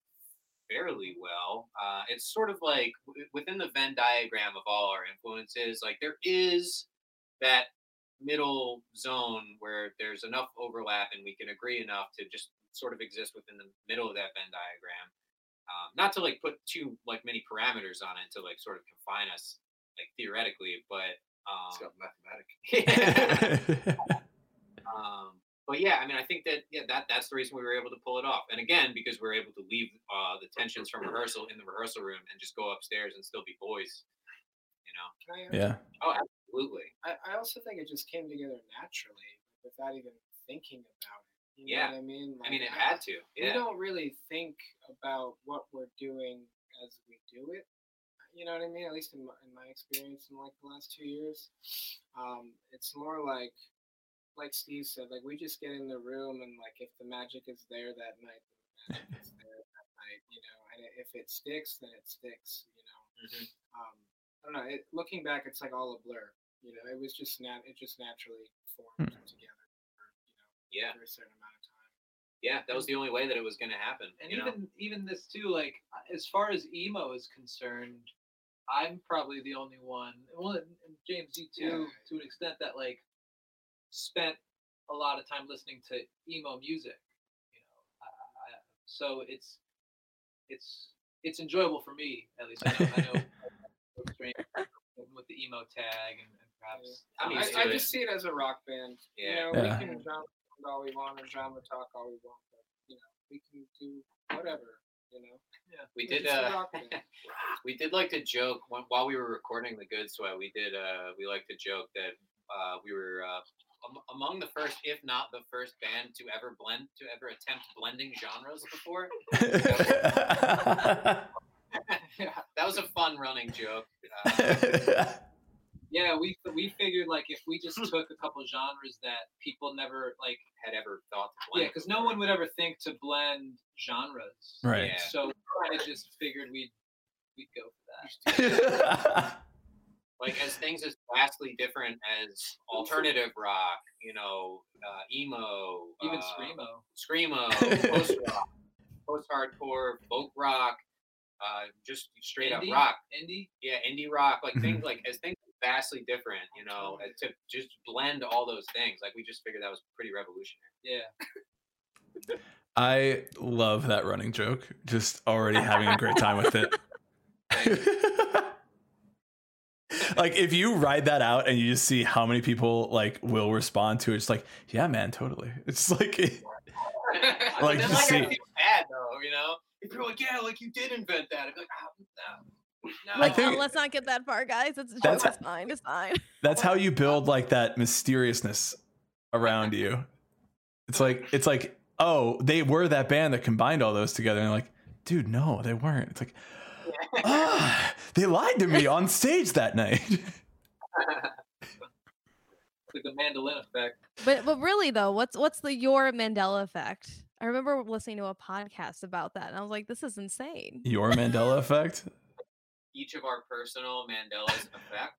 fairly well. Uh, it's sort of like w- within the Venn diagram of all our influences, like there is that middle zone where there's enough overlap and we can agree enough to just sort of exist within the middle of that Venn diagram. Um, not to like put too like many parameters on it to like sort of confine us like theoretically, but it's um, got mathematic um, but yeah, I mean, I think that yeah, that that's the reason we were able to pull it off. And again, because we are able to leave uh, the tensions from rehearsal in the rehearsal room and just go upstairs and still be boys. You know? Can I, yeah. Oh, absolutely. I, I also think it just came together naturally without even thinking about it. You Yeah. what I mean? I mean, it had to. Yeah. We don't really think about what we're doing as we do it. You know what I mean? At least in my, in my experience in like the last two years, um, it's more like, like Steve said, like we just get in the room and like if the magic is there that night, the magic is there that night. You know, and if it sticks, then it sticks. You know. Mhm. Um, I don't know. It, looking back, it's like all a blur. You know, it was just nat- it just naturally formed together. For, you know, Yeah. for a certain amount of time. Yeah. That was the only way that it was going to happen. And you know? even even this too, like uh, as far as emo is concerned, I'm probably the only one. Well, and and James, you too, Yeah. to an extent that like spent a lot of time listening to emo music. You know, I, I, so it's it's it's enjoyable for me at least. I know, I know strange with the emo tag and, and perhaps. I'm I, I just see it as a rock band. Yeah. You know, Yeah. we can drama talk all we want and drama talk all we want, but you know, we can do whatever. You know. we We're did. Uh, we did like to joke when, while we were recording the Good Sweat. We did. Uh, we like to joke that uh, we were uh, among the first, if not the first band to ever blend, to ever attempt blending genres before. that was a fun running joke. Uh, Yeah, we we figured like if we just took a couple genres that people never like had ever thought to blend. Yeah, because no one would ever think to blend genres. right. Yeah. So I just figured we'd we'd go for that. like as things as vastly different as alternative rock, you know, uh, emo, Even uh, screamo. screamo, post rock, post hardcore, folk rock, uh, just straight Indie? up rock. Indie. Yeah, indie rock, like Mhm. things like as things vastly different, you know, to just blend all those things. Like we just figured that was pretty revolutionary. Yeah. I love that running joke. Just already having a great time with it. like if you ride that out and you just see how many people like will respond to it, it's like, yeah, man, totally. It's like, Like, Like, then, like, see- I feel bad though, you know. If you're like, yeah, like you did invent that, I'd be like, oh, no, no. I Like, think- oh, let's not get that far, guys. It's, That's- it's fine. It's fine. that's how you build like that mysteriousness around you. It's like, it's like, oh, they were that band that combined all those together. And like, dude, no, they weren't. It's like, ah, they lied to me on stage that night. like the mandolin effect. But but really though, what's what's the your Mandela effect? I remember listening to a podcast about that, and I was like, this is insane. Your Mandela effect? Each of our personal Mandela's effect.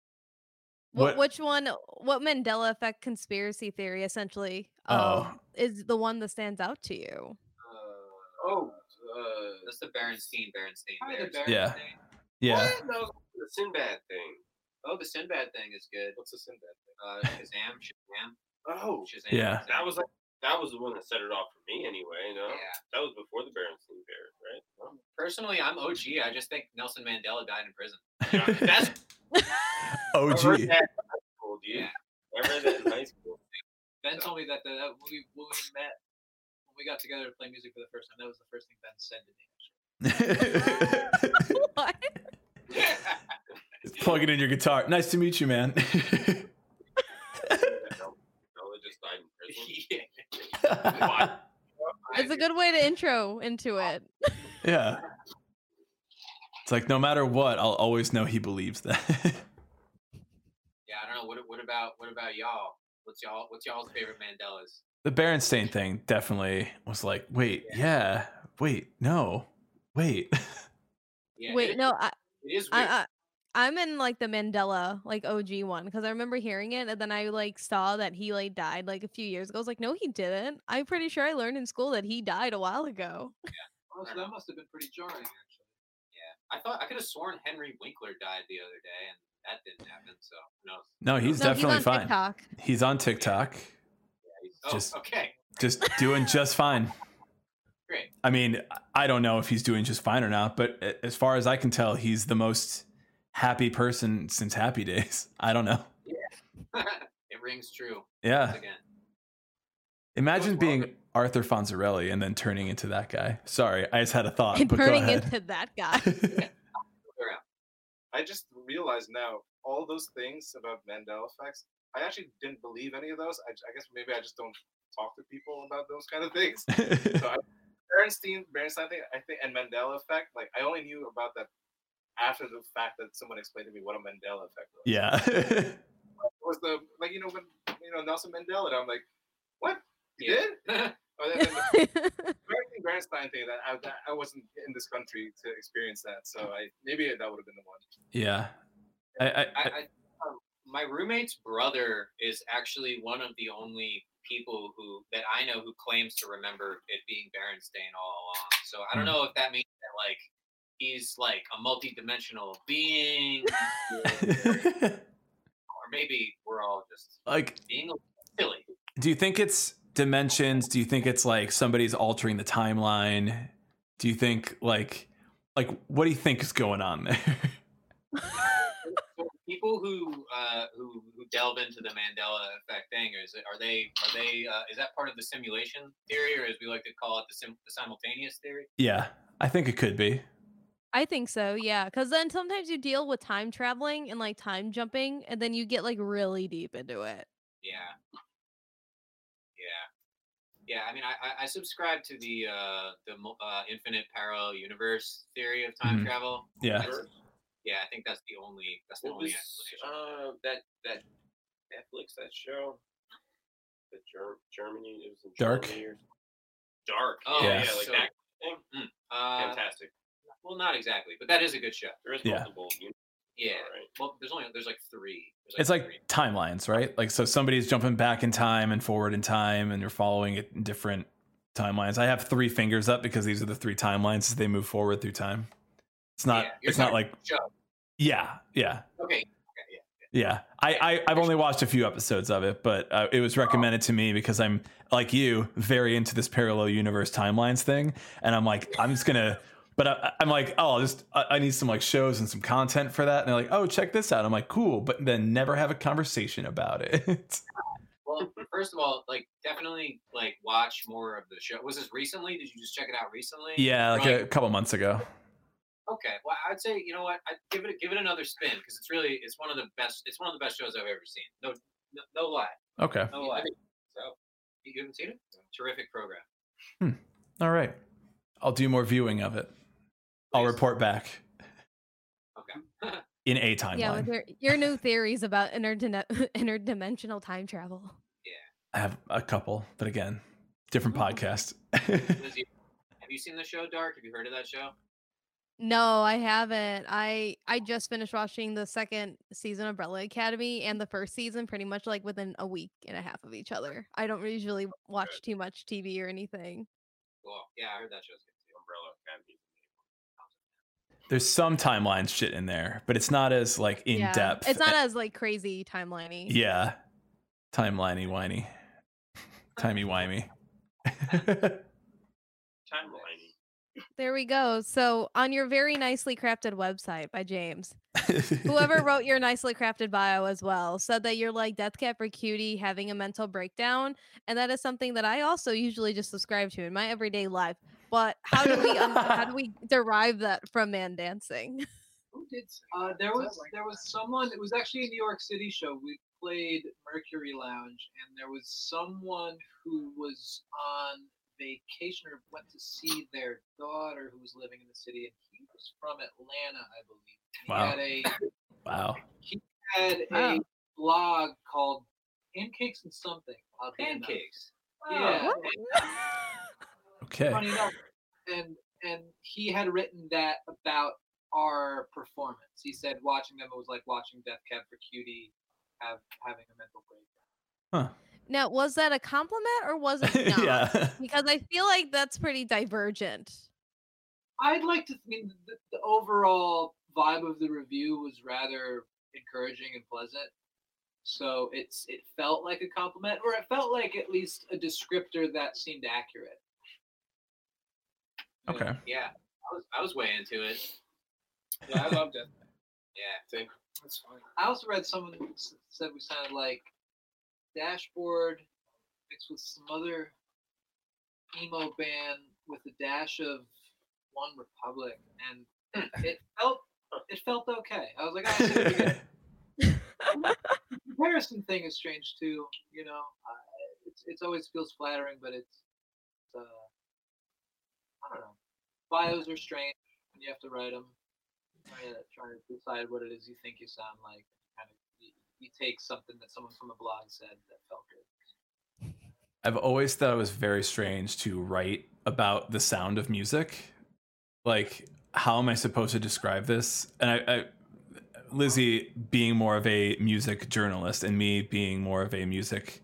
What- What? Which one? What Mandela effect conspiracy theory essentially Oh. um, is the one that stands out to you? Uh, Oh, uh, that's the Berenstein Berenstein. Hi, Berenstein Yeah. Yeah. What? No, the Sinbad thing. Oh, the Sinbad thing is good. What's the Sinbad thing? Uh, Shazam, Shazam, Oh, Shazam. Yeah. That was like that was the one that set it off for me anyway. No, Yeah. that was before the Berenstein Bears, right? No? Personally, I'm OG. I just think Nelson Mandela died in prison. Yeah, that's I OG. heard that in high school, dude. Yeah. I read that in high school. Ben told me that, the, that when, we, when we met, when we got together to play music for the first time, that was the first thing Ben said to me. what? Plug it in your guitar. Nice to meet you, man. Bella just died in prison. yeah. It's a good way to intro into it. yeah. It's like no matter what, I'll always know he believes that. Yeah, I don't know. What, what about what about y'all? What's y'all what's y'all's favorite Mandelas? the Berenstain thing definitely was like, wait, yeah, wait, no, wait. Yeah, Wait, it, no, I, it is weird. I, I I'm in like the Mandela like OG one because I remember hearing it and then I like saw that he like died like a few years ago. I was like, no, he didn't. I'm pretty sure I learned in school that he died a while ago. Oh, so that must have been pretty jarring, actually. yeah, I thought I could have sworn Henry Winkler died the other day, and that didn't happen. So who knows? No, he's no, definitely he's on fine. TikTok. He's on oh, TikTok, Yeah, he's- oh, Just- okay, just doing just fine. great. I mean, I don't know if he's doing just fine or not, but as far as I can tell, he's the most happy person since Happy Days. I don't know. it rings true Yeah. again. Imagine Goes being Arthur Fonzarelli and then turning into that guy. Sorry, I just had a thought. and but go turning ahead. into that guy. I just realized now all those things about Mandela effects. I actually didn't believe any of those. I, I guess maybe I just don't talk to people about those kind of things. So I, Bernstein, Bernstein thing, I think, and Mandela effect. Like I only knew about that after the fact that someone explained to me what a Mandela effect was. yeah. It was the like you know when you know Nelson Mandela. And I'm like, what? You Yeah. did? Or then, then the Bernstein Bernstein thing that I, that I wasn't in this country to experience that. So I maybe that would have been the one. yeah. I, I, I, I um, my roommate's brother is actually one of the only people who that I know who claims to remember it being Berenstain all along. So I don't Hmm. know if that means that like he's like a multi-dimensional being, or maybe we're all just like, being silly. do you think it's dimensions? Do you think it's like somebody's altering the timeline? Do you think like, like, what do you think is going on there? People who uh, who who delve into the Mandela effect thing, is it, are they are they uh, is that part of the simulation theory, or as we like to call it, the, sim- the simultaneous theory? yeah, I think it could be. I think so, yeah. Because then sometimes you deal with time traveling and like time jumping, and then you get like really deep into it. Yeah. Yeah. Yeah, I mean, I, I- I subscribe to the uh, the uh, infinite parallel universe theory of time Mhm. travel. Yeah. That's- yeah, I think that's the only that's the What only was explanation. uh, that that Netflix that show? The Ger- Germany it was in Dark? Germany or Dark. Oh, yeah, yeah, yeah, like so- that thing. Uh, Fantastic. Well, not exactly, but that is a good show. There is Yeah. multiple. universes, Yeah. right? Well, there's only there's like three. There's It's like three. timelines, right? Like, so somebody's jumping back in time and forward in time, and you're following it in different timelines. I have three fingers up because these are the three timelines as they move forward through time. It's not. Yeah, it's not like. show. Yeah, yeah, Okay. Okay. Yeah. yeah. I, I I've only watched a few episodes of it, but uh, it was recommended to me because I'm like you, very into this parallel universe timelines thing, and I'm like, I'm just gonna But I, I'm like, oh, I'll just I, I need some like shows and some content for that. And they're like, oh, check this out. I'm like, cool, but then never have a conversation about it. Well, first of all, like definitely like watch more of the show. Was this recently? Did you just check it out recently? yeah, like Or, a couple months ago. Okay, well, I'd say you know what, I'd give it give it another spin because it's really it's one of the best it's one of the best shows I've ever seen. No, no, no lie, Okay. no lie. So you haven't seen it? Terrific program. Hmm. All right. I'll do more viewing of it. I'll report back Okay. in a timeline. Yeah, with your, your new theories about interdine- interdimensional time travel. Yeah. I have a couple, but again, different podcast. Have you seen the show Dark? Have you heard of that show? No, I haven't. I I just finished watching the second season of Umbrella Academy and the first season pretty much like within a week and a half of each other. I don't usually watch too much TV or anything. Well, yeah, I heard that show's good too. Umbrella Academy. There's some timeline shit in there, but it's not as like in yeah. depth. It's not as like crazy timeliney. Yeah. Timeliney whiny. Timey wimey. Timeline. There we go. So on your very nicely crafted website by James, whoever wrote your nicely crafted bio as well said that you're like Death Cab for Cutie having a mental breakdown, and that is something that I also usually just subscribe to in my everyday life. But how do we un- how do we derive that from ManDancing? Who did? Uh, there was there was someone. It was actually a New York City show. We played Mercury Lounge, and there was someone who was on vacation or went to see their daughter who was living in the city, and he was from Atlanta, I believe. He Wow. had a wow. had a blog called Pancakes and something. oddly enough. Pancakes. Yeah. Okay. funny enough, and and he had written that about our performance. He said watching them it was like watching Death Cab for Cutie have having a mental breakdown. Huh. Now, was that a compliment or was it not? yeah. Because I feel like that's pretty divergent. I'd like to. I mean, the, the overall vibe of the review was rather encouraging and pleasant. So it's it felt like a compliment, or it felt like at least a descriptor that seemed accurate. Okay. Yeah, I was I was way into it. Yeah, I loved it. Yeah. Same. That's fine. I also read someone said we sounded like Dashboard mixed with some other emo band with a dash of OneRepublic, and it felt it felt okay. I was like, I see what you the comparison thing is strange too. You know, uh, it's it's always feels flattering, but it's uh, I don't know. Bios are strange, and you have to write them. Trying to trying to decide what it is you think you sound like. You take something that someone from a blog said that felt good. I've always thought it was very strange to write about the sound of music. Like, how am I supposed to describe this? And I, I Lizzie being more of a music journalist and me being more of a music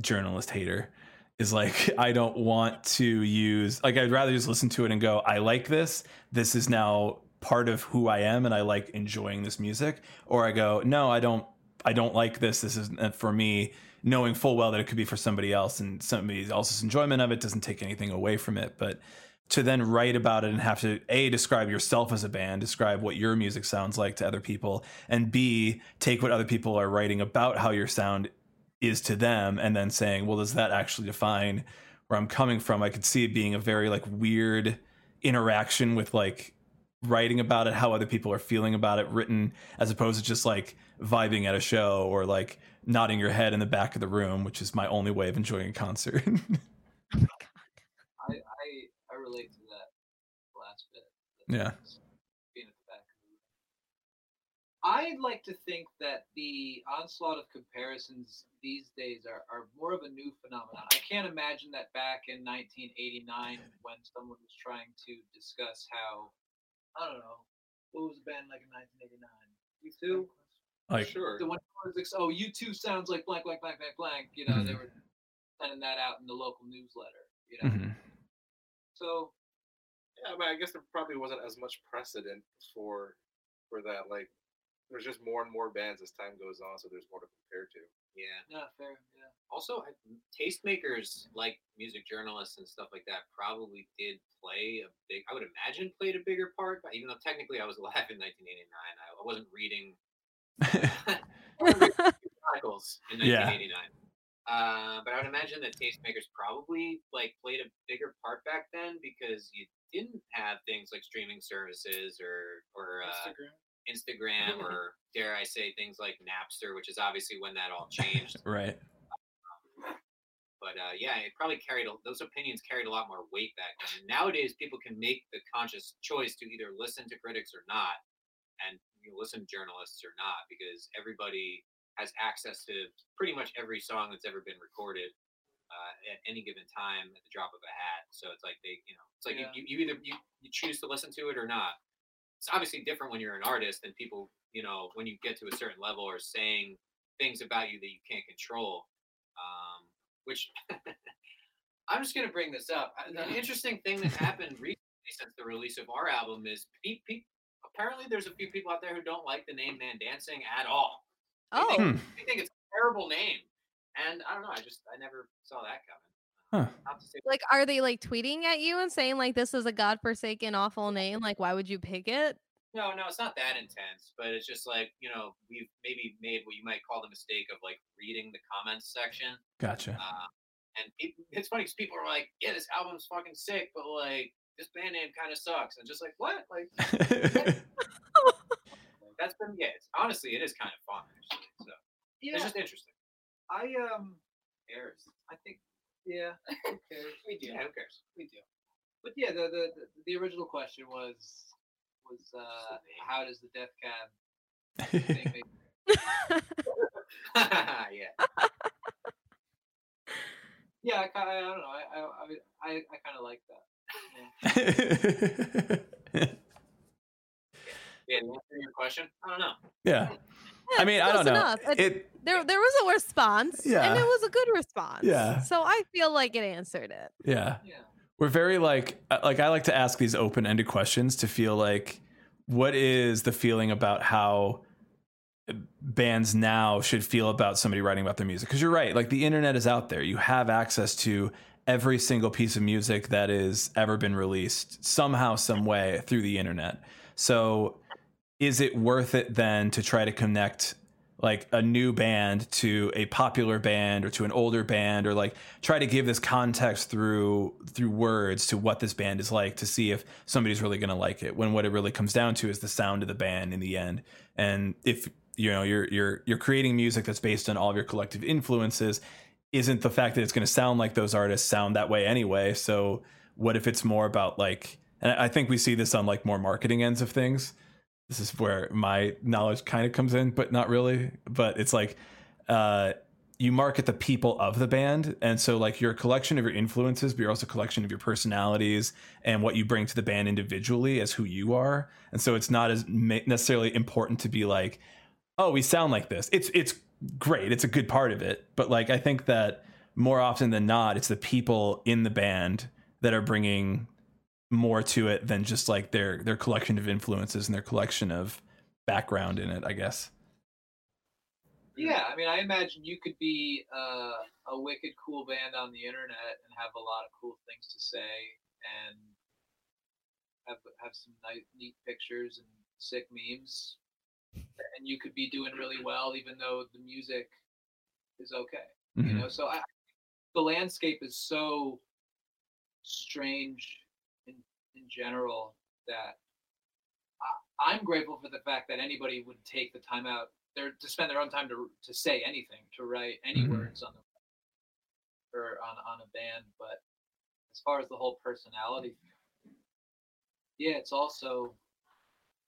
journalist hater is like I don't want to use like I'd rather just listen to it and go I like this this is now part of who I am and I like enjoying this music or I go no I don't I don't like this. This isn't uh, for me knowing full well that it could be for somebody else and somebody else's enjoyment of it doesn't take anything away from it. But to then write about it and have to a describe yourself as a band describe what your music sounds like to other people and b take what other people are writing about how your sound is to them and then saying well does that actually define where i'm coming from? I could see it being a very like weird interaction with like writing about it how other people are feeling about it written as opposed to just like vibing at a show or like nodding your head in the back of the room which is my only way of enjoying a concert Oh my I I, I relate to that last bit. Yeah. Being at the back of the room. I'd like to think that the onslaught of comparisons these days are, are more of a new phenomenon. I can't imagine that back in 1989 when someone was trying to discuss how, I don't know, what was the band like in 1989? U2? like sure. the one who was like, oh, you two sounds like blank, blank, blank, blank, blank. You know, they Mhm. were sending that out in the local newsletter. You know, mhm. so Yeah, but I guess there probably wasn't as much precedent for for that. Like there's just more and more bands as time goes on, so there's more to compare to. Yeah. Yeah, fair. Yeah. Also, I- tastemakers like music journalists and stuff like that probably did play a big. I would imagine played a bigger part. But even though technically I was alive in 1989, I, wasn't reading articles in Yeah. 1989. Uh, but I would imagine that tastemakers probably like played a bigger part back then because you didn't have things like streaming services or or uh, Instagram. Instagram or dare I say things like Napster, which is obviously when that all changed. right. but uh, yeah, it probably carried a, those opinions carried a lot more weight back then. Nowadays, people can make the conscious choice to either listen to critics or not, and you know, listen to journalists or not, because everybody has access to pretty much every song that's ever been recorded uh, at any given time at the drop of a hat. So it's like they, you know, it's like Yeah. you, you either you, you choose to listen to it or not. It's obviously different when you're an artist and people, you know, when you get to a certain level are saying things about you that you can't control. Um, which I'm just gonna bring this up. The interesting thing that happened recently since the release of our album is pe- pe- apparently there's a few people out there who don't like the name ManDancing at all. They oh, think, Hmm. they think it's a terrible name, and I don't know. I just I never saw that coming. Huh. Not to say like are they like tweeting at you and saying like this is a godforsaken awful name? Like why would you pick it? No, no, it's not that intense, but it's just like, you know, we've maybe made what you might call the mistake of like reading the comments section. Gotcha. Uh, and peop it's funny because people are like, yeah, this album's fucking sick, but like, this band name kind of sucks. And just like, what? Like, that's been, yeah, it's, honestly, it is kind of fun, actually. So Yeah. it's just interesting. I um. Cares. I think. Yeah. We do. Yeah, who cares? We do. But yeah, the the the, original question was was uh how does the Death Cab thing make yeah. Yeah, I, ki- I don't know. I I I, I, I kind of like that. Yeah, to answer your question, I don't know. yeah. I mean, I Close don't know. enough. It- It There there was a response. Yeah. And it was a good response. Yeah. So I feel like it answered it. yeah. Yeah. We're very like uh, like I like to ask these open-ended questions to feel like what is the feeling about how bands now should feel about somebody writing about their music because you're right like the internet is out there you have access to every single piece of music that has ever been released somehow some way through the internet so is it worth it then to try to connect like a new band to a popular band or to an older band or like try to give this context through through words to what this band is like to see if somebody's really going to like it when what it really comes down to is the sound of the band in the end? And if you know you're you're you're creating music that's based on all of your collective influences isn't the fact that it's going to sound like those artists sound that way anyway? So what if it's more about like and i think we see this on like more marketing ends of things this is where my knowledge kind of comes in, but not really. But it's like uh, you market the people of the band, and so like you're a collection of your influences, but you're also a collection of your personalities and what you bring to the band individually as who you are. And so it's not as necessarily important to be like, oh, we sound like this. It's it's great. It's a good part of it, but like I think that more often than not, it's the people in the band that are bringing more to it than just like their their collection of influences and their collection of background in it i guess Yeah, I mean, I imagine you could be uh, a wicked cool band on the internet and have a lot of cool things to say and have have some nice, neat pictures and sick memes, and you could be doing really well even though the music is okay. You Mhm. know, so I, the landscape is so strange in in general that I, I'm grateful for the fact that anybody would take the time out there to spend their own time to to say anything, to write any Mhm. words on the or on on a band. But as far as the whole personality, yeah, it's also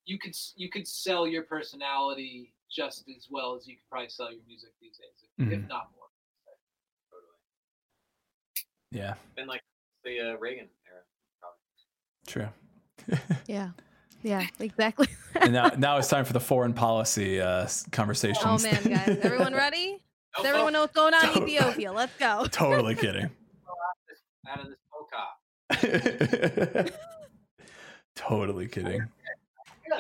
you could you could sell your personality just as well as you could probably sell your music these days, if, if Mhm. not more. Totally. yeah Been like the uh, Reagan era. True Yeah. Yeah, exactly. and now now it's time for the foreign policy uh conversations oh man, guys. Everyone ready? No Does everyone know what's going on in Totally. Ethiopia? Let's go. totally kidding out of this Poca. totally kidding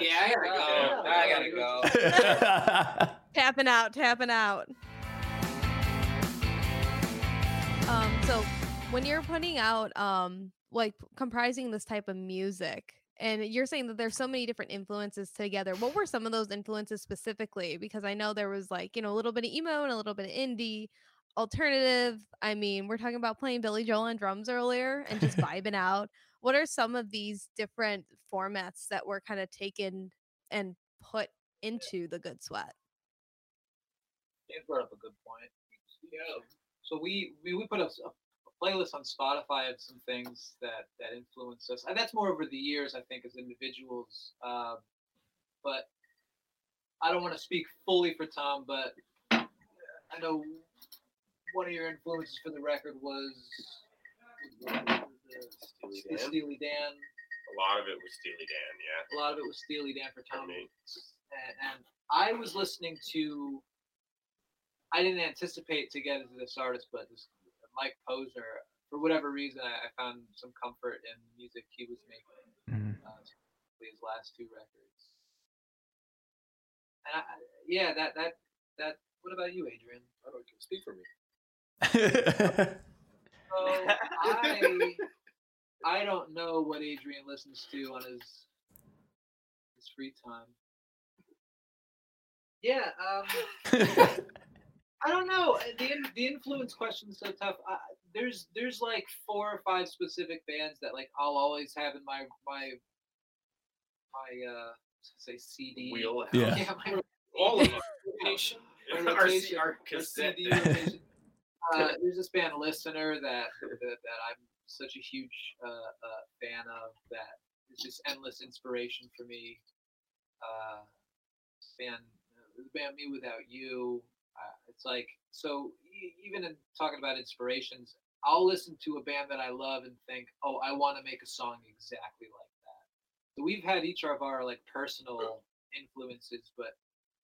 Yeah, I gotta go. I gotta go. tapping out, tapping out. Um, so when you're putting out um like comprising this type of music and you're saying that there's so many different influences together what were some of those influences specifically because i know there was like you know a little bit of emo and a little bit of indie alternative i mean we're talking about playing billy joel on drums earlier and just vibing out what are some of these different formats that were kind of taken and put into the good sweat Dan brought up a good point. Yeah. So we we, we put a, a playlist on Spotify of some things that that influenced us, and that's more over the years, I think, as individuals. Uh, but I don't want to speak fully for Tom, but I know one of your influences for the record was Steely Dan. Steely Dan. A lot of it was Steely Dan, yeah. A lot of it was Steely Dan for Tom. and, and I was listening to. I didn't anticipate to get into this artist, but this Mike Posner, for whatever reason, I, I found some comfort in the music he was making, Mhm. uh, his last two records. And I, I- yeah, that that that. What about you, Adrian? I don't know, you can speak for me. So I I don't know what Adrian listens to on his his free time. Yeah, um, I don't know. uh, The the influence question is so tough. I, there's there's like four or five specific bands that like I'll always have in my my my uh say CD. Wheelhouse. Yeah. Yeah, my All of them. rotation. My our, rotation, our cassette. CD rotation. Uh, there's this band listener that, that that I'm such a huge uh, uh, fan of that is just endless inspiration for me. Uh, band, the band mewithoutYou. Uh, it's like so. E- even in talking about inspirations, I'll listen to a band that I love and think, oh, I want to make a song exactly like that. So we've had each of our like personal influences, but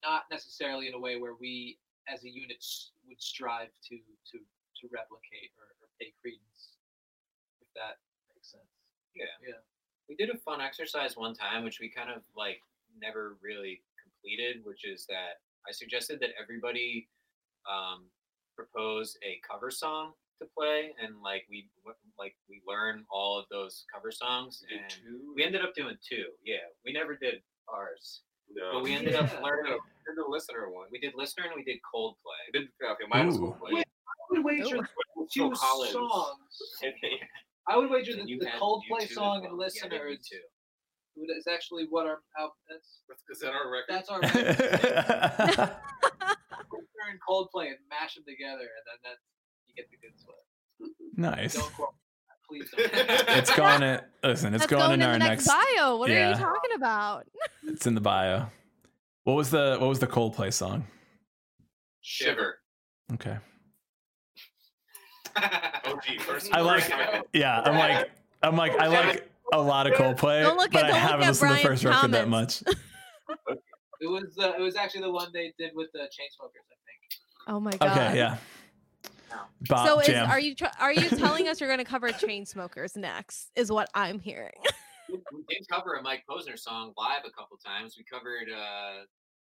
not necessarily in a way where we as a unit s- would strive to to to replicate or, or pay credence if that makes sense Yeah. yeah We did a fun exercise one time, which we kind of like never really completed, which is that I suggested that everybody um, propose a cover song to play, and like we like we learn all of those cover songs, Did and two? we ended up doing two. Yeah, we never did ours, No. but we ended up Yeah. learning. Did the listener one? We did listener and we did Coldplay. I did okay, mine was Coldplay. Wait. I would wager Phil two songs I would wager And that the Coldplay song well. and listener did is, U2. Is actually what our out that's Is that our record? that's our listener and Coldplay and mash them together and then that you get the good sweat. nice. Don't quote please don't. It's going in. Listen, it's That's going, in in our the next, next. bio what are you talking about It's in the bio. What was the What was the Coldplay song? Shiver. Okay. OG, gee, first I like. Yeah, I'm like. I'm like. I like a lot of Coldplay, Don't look but at- I don't look haven't at listened to the Brian's first record that much. It was uh, it was actually the one they did with the Chainsmokers, I think. oh my god Okay, yeah. Bob so is, Jam. are you tr- are you telling us you're going to cover Chainsmokers next is what i'm hearing we did cover a Mike Posner song live a couple times. We covered uh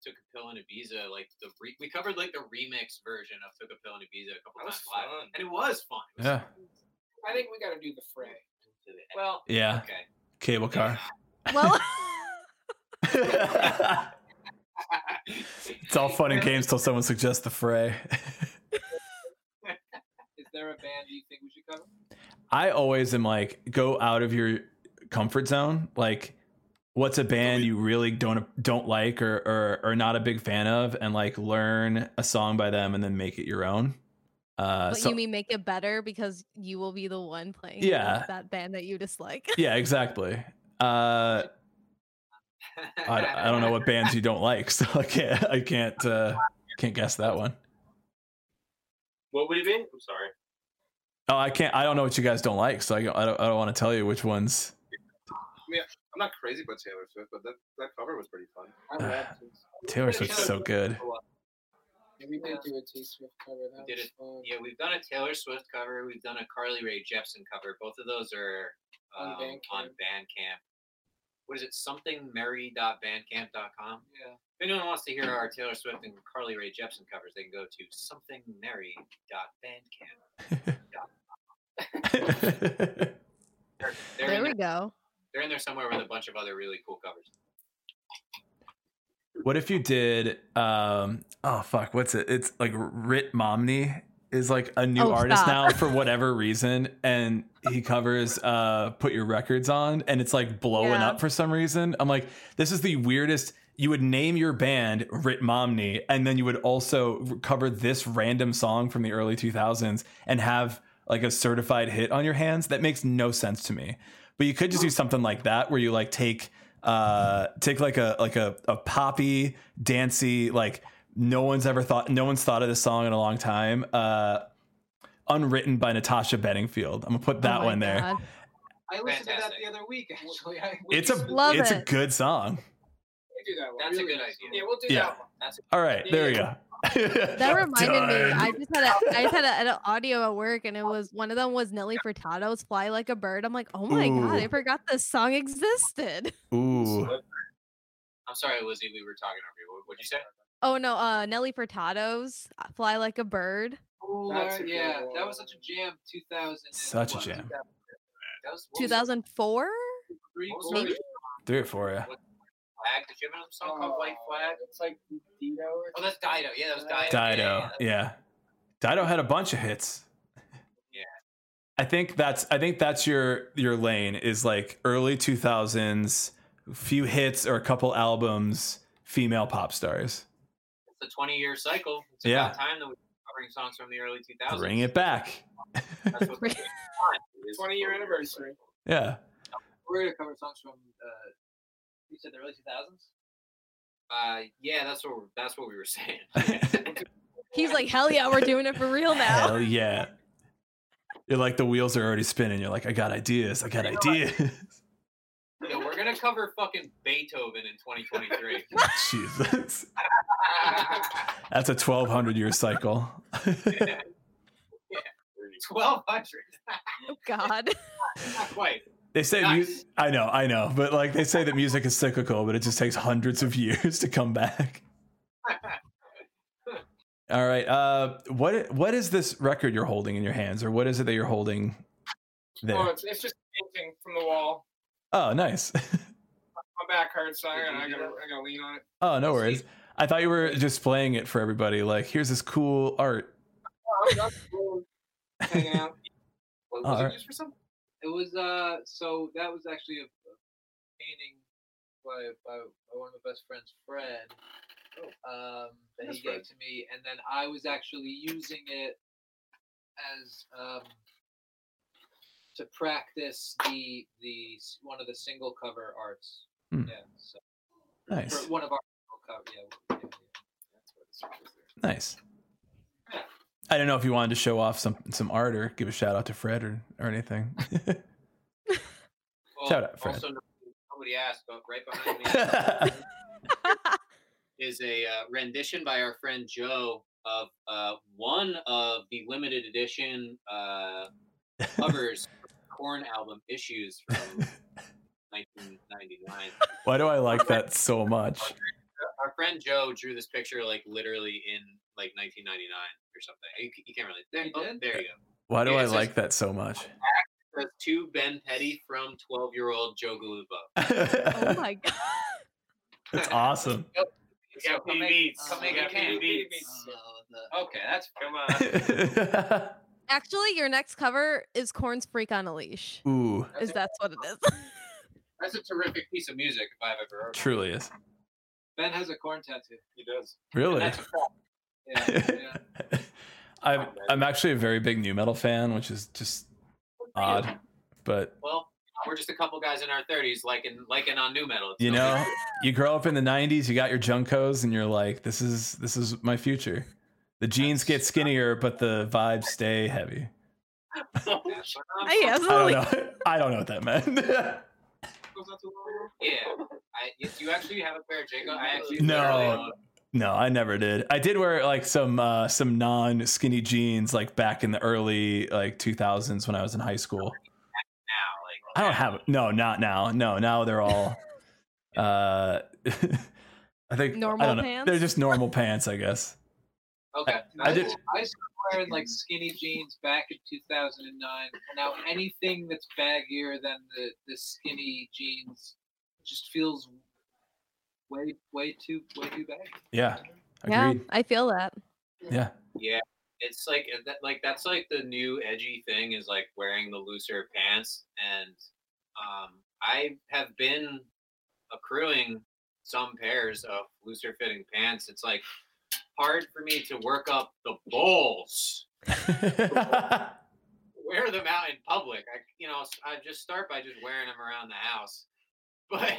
Took a Pill in Ibiza, like the re- we covered like the remix version of Took a Pill in Ibiza a couple That times live, fun. and it was fun. It was Yeah. I think we got to do the fray. To the- Well, yeah. okay. Cable car. well it's all fun and games till someone suggests the fray. is there a band you think we should cover? I always am like, go out of your comfort zone. Like, what's a band you really don't don't like or or, or not a big fan of, and like learn a song by them and then make it your own. Uh, but so you mean make it better because you will be the one playing Yeah. that band that you dislike yeah, exactly. Uh, I, I don't know what bands you don't like, so I can't I can't uh, can't guess that one. What would it be? I'm sorry. Oh, I can't. I don't know what you guys don't like, so I, I don't. I don't want to tell you which ones. I mean, I'm not crazy about Taylor Swift, but that, that cover was pretty fun. I love to. Taylor Swift's so good. Yeah, we did do a T Swift cover. That We did was it- Yeah, we've done a Taylor Swift cover. We've done a Carly Rae Jepsen cover. Both of those are On um, Bandcamp. on Bandcamp. what is it? Somethingmerry.bandcamp.com. Yeah. If anyone wants to hear our Taylor Swift and Carly Rae Jepsen covers, they can go to somethingmerry.bandcamp. They're, they're, There we there, go. they're in there somewhere with a bunch of other really cool covers. What if you did? Um, oh fuck, what's it? It's like Ritt Momney is like a new Oh, artist stop. now for whatever reason, and he covers uh, "Put Your Records On," and it's like blowing Yeah. up for some reason. I'm like, this is the weirdest. You would name your band Ritt Momney, and then you would also cover this random song from the early 2000s and have like a certified hit on your hands. That makes no sense to me. But you could just do something like that, where you like take uh take like a like a, a poppy dancey like no one's ever thought no one's thought of this song in a long time uh unwritten by natasha bedingfield i'm gonna put that Oh my one there I listened to that the other week. Actually, I, it's a Love it's a good song We do that one. That's a good nice idea. Yeah, we'll do Yeah. that one. That's a, all right there we go That reminded me. I just had a I just had a, an audio at work, and it was one of them was Nelly Furtado's "Fly Like a Bird." I'm like, oh my god, I forgot this song existed. ooh I'm sorry, Lizzie. We were talking over you. What, what'd you say? Oh no, uh, Nelly Furtado's "Fly Like a Bird." Oh, That's a yeah, good that was such a jam. 2000. Such a jam. That was what was it? 2004. Three, What was four, Maybe? three or four yeah Flag. Did you have a song called White Flag? It's like Dido or Oh, that's Dido. Yeah, that was Dido. dido yeah dido had a bunch of hits Yeah. i think that's i think that's your your lane is like early 2000s few hits or a couple albums female pop stars It's a 20 year cycle. It's Yeah. about time that we're covering songs from the early 2000s. bring it back That's what 20 year anniversary. yeah We're gonna cover songs from. Uh, you said the early 2000s. Uh, yeah, that's what we're, that's what we were saying. He's like, hell yeah, we're doing it for real now. Hell yeah. You're like the wheels are already spinning. You're like, I got ideas. I got ideas. yeah, we're gonna cover fucking Beethoven in 2023. Jesus. That's a 1200 year cycle. yeah 1200. Oh God. Not quite. They say, mu- I know, I know, but like they say that music is cyclical, but it just takes hundreds of years to come back. All right. Uh, what what is this record you're holding in your hands, or what is it that you're holding Oh, it's, it's just painting from the wall. Oh, nice. My back hurts, so I gotta, I gotta, I gotta lean on it. Oh, no worries. I thought you were just playing it for everybody. Like, here's this cool art. Oh. Hanging out. Oh, was it alright. used for something? It was uh. So that was actually a, a painting by, by by one of my best friends, Fred. Oh. Um, that he gave to me, and then I was actually using it as um to practice the the one of the single cover arts. Hmm. Yeah. So Nice. one of our single cover. Yeah. yeah, yeah. That's what it's supposed to be. Nice. I don't know if you wanted to show off some some art or give a shout out to Fred or, or anything. Well, Shout out, Fred. Also, nobody asked, but right behind me is a uh, rendition by our friend Joe of uh, one of the limited edition uh, covers Korn album issues from 1999. Why do I like that so much? Our friend Joe drew this picture like literally in like 1999 or something. You, c- you can't really. There, He oh, there you go. Why do Yeah, I it says- like that so much? There's two Ben Petty from 12 year old Joe Galupo. Oh my God. That's awesome. Yeah, come make- beats. come make Yeah, beats. Uh, Okay, that's fine. Come on. Actually, your next cover is Korn's "Freak on a Leash." Ooh, Is that's what it is? That's a terrific piece of music if I've ever heard. truly is. Ben has a Korn tattoo. He does. Really? That's a fact. Yeah. yeah. I'm oh, I'm actually a very big nu metal fan, which is just oh, odd. But Well, we're just a couple guys in our 30s liking liking on nu metal. It's you know, big deal. you grow up in the '90s, you got your JNCOs, and you're like, this is this is my future. The jeans get skinnier, but the vibes stay heavy. Hey, I absolutely. don't know. I don't know what that meant. Yeah, I, if you actually have a pair of Jacob, I actually No. Literally own- No, I never did. I did wear like some uh, some non skinny jeans like back in the early like 2000s when I was in high school. now. Like I don't have no, not now. No, now they're all Uh, I think I Normal don't know. pants? They're just normal pants, I guess. Okay. I did- I started wearing like skinny jeans back in 2009. Now anything that's baggier than the, the skinny jeans just feels way way too way too baggy. Yeah, Yeah. I feel that. Yeah, Yeah, it's like that, like that's like the new edgy thing is like wearing the looser pants, and um, I have been accruing some pairs of looser fitting pants. It's like hard for me to work up the balls, wear them out in public. I, you know, I just start by just wearing them around the house, but.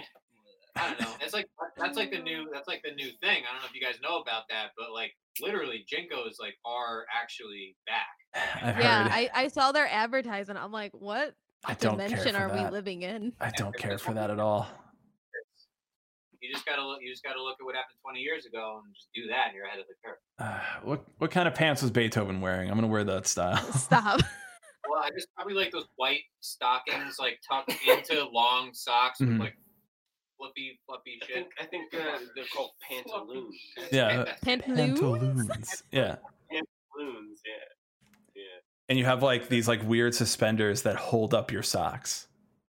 I don't know. It's like that's like the new that's like the new thing. I don't know if you guys know about that, but like literally JNCOs like are actually back. I've Yeah, heard. I, I saw their advertisement. I'm like, what I don't dimension are that. we living in? I don't care for that at all. You just gotta look. You just gotta look at what happened 20 years ago and just do that, and you're ahead of the curve. Uh, what what kind of pants was Beethoven wearing? I'm gonna wear that style. Stop. Well, I just probably like those white stockings, like tucked into long socks with Mhm. like flippy, fluffy I shit. think I think uh, they're called pantaloons. Yeah, Pantaloons? Pantaloons. Yeah, Pantaloons, yeah, yeah, and you have like these like weird suspenders that hold up your socks.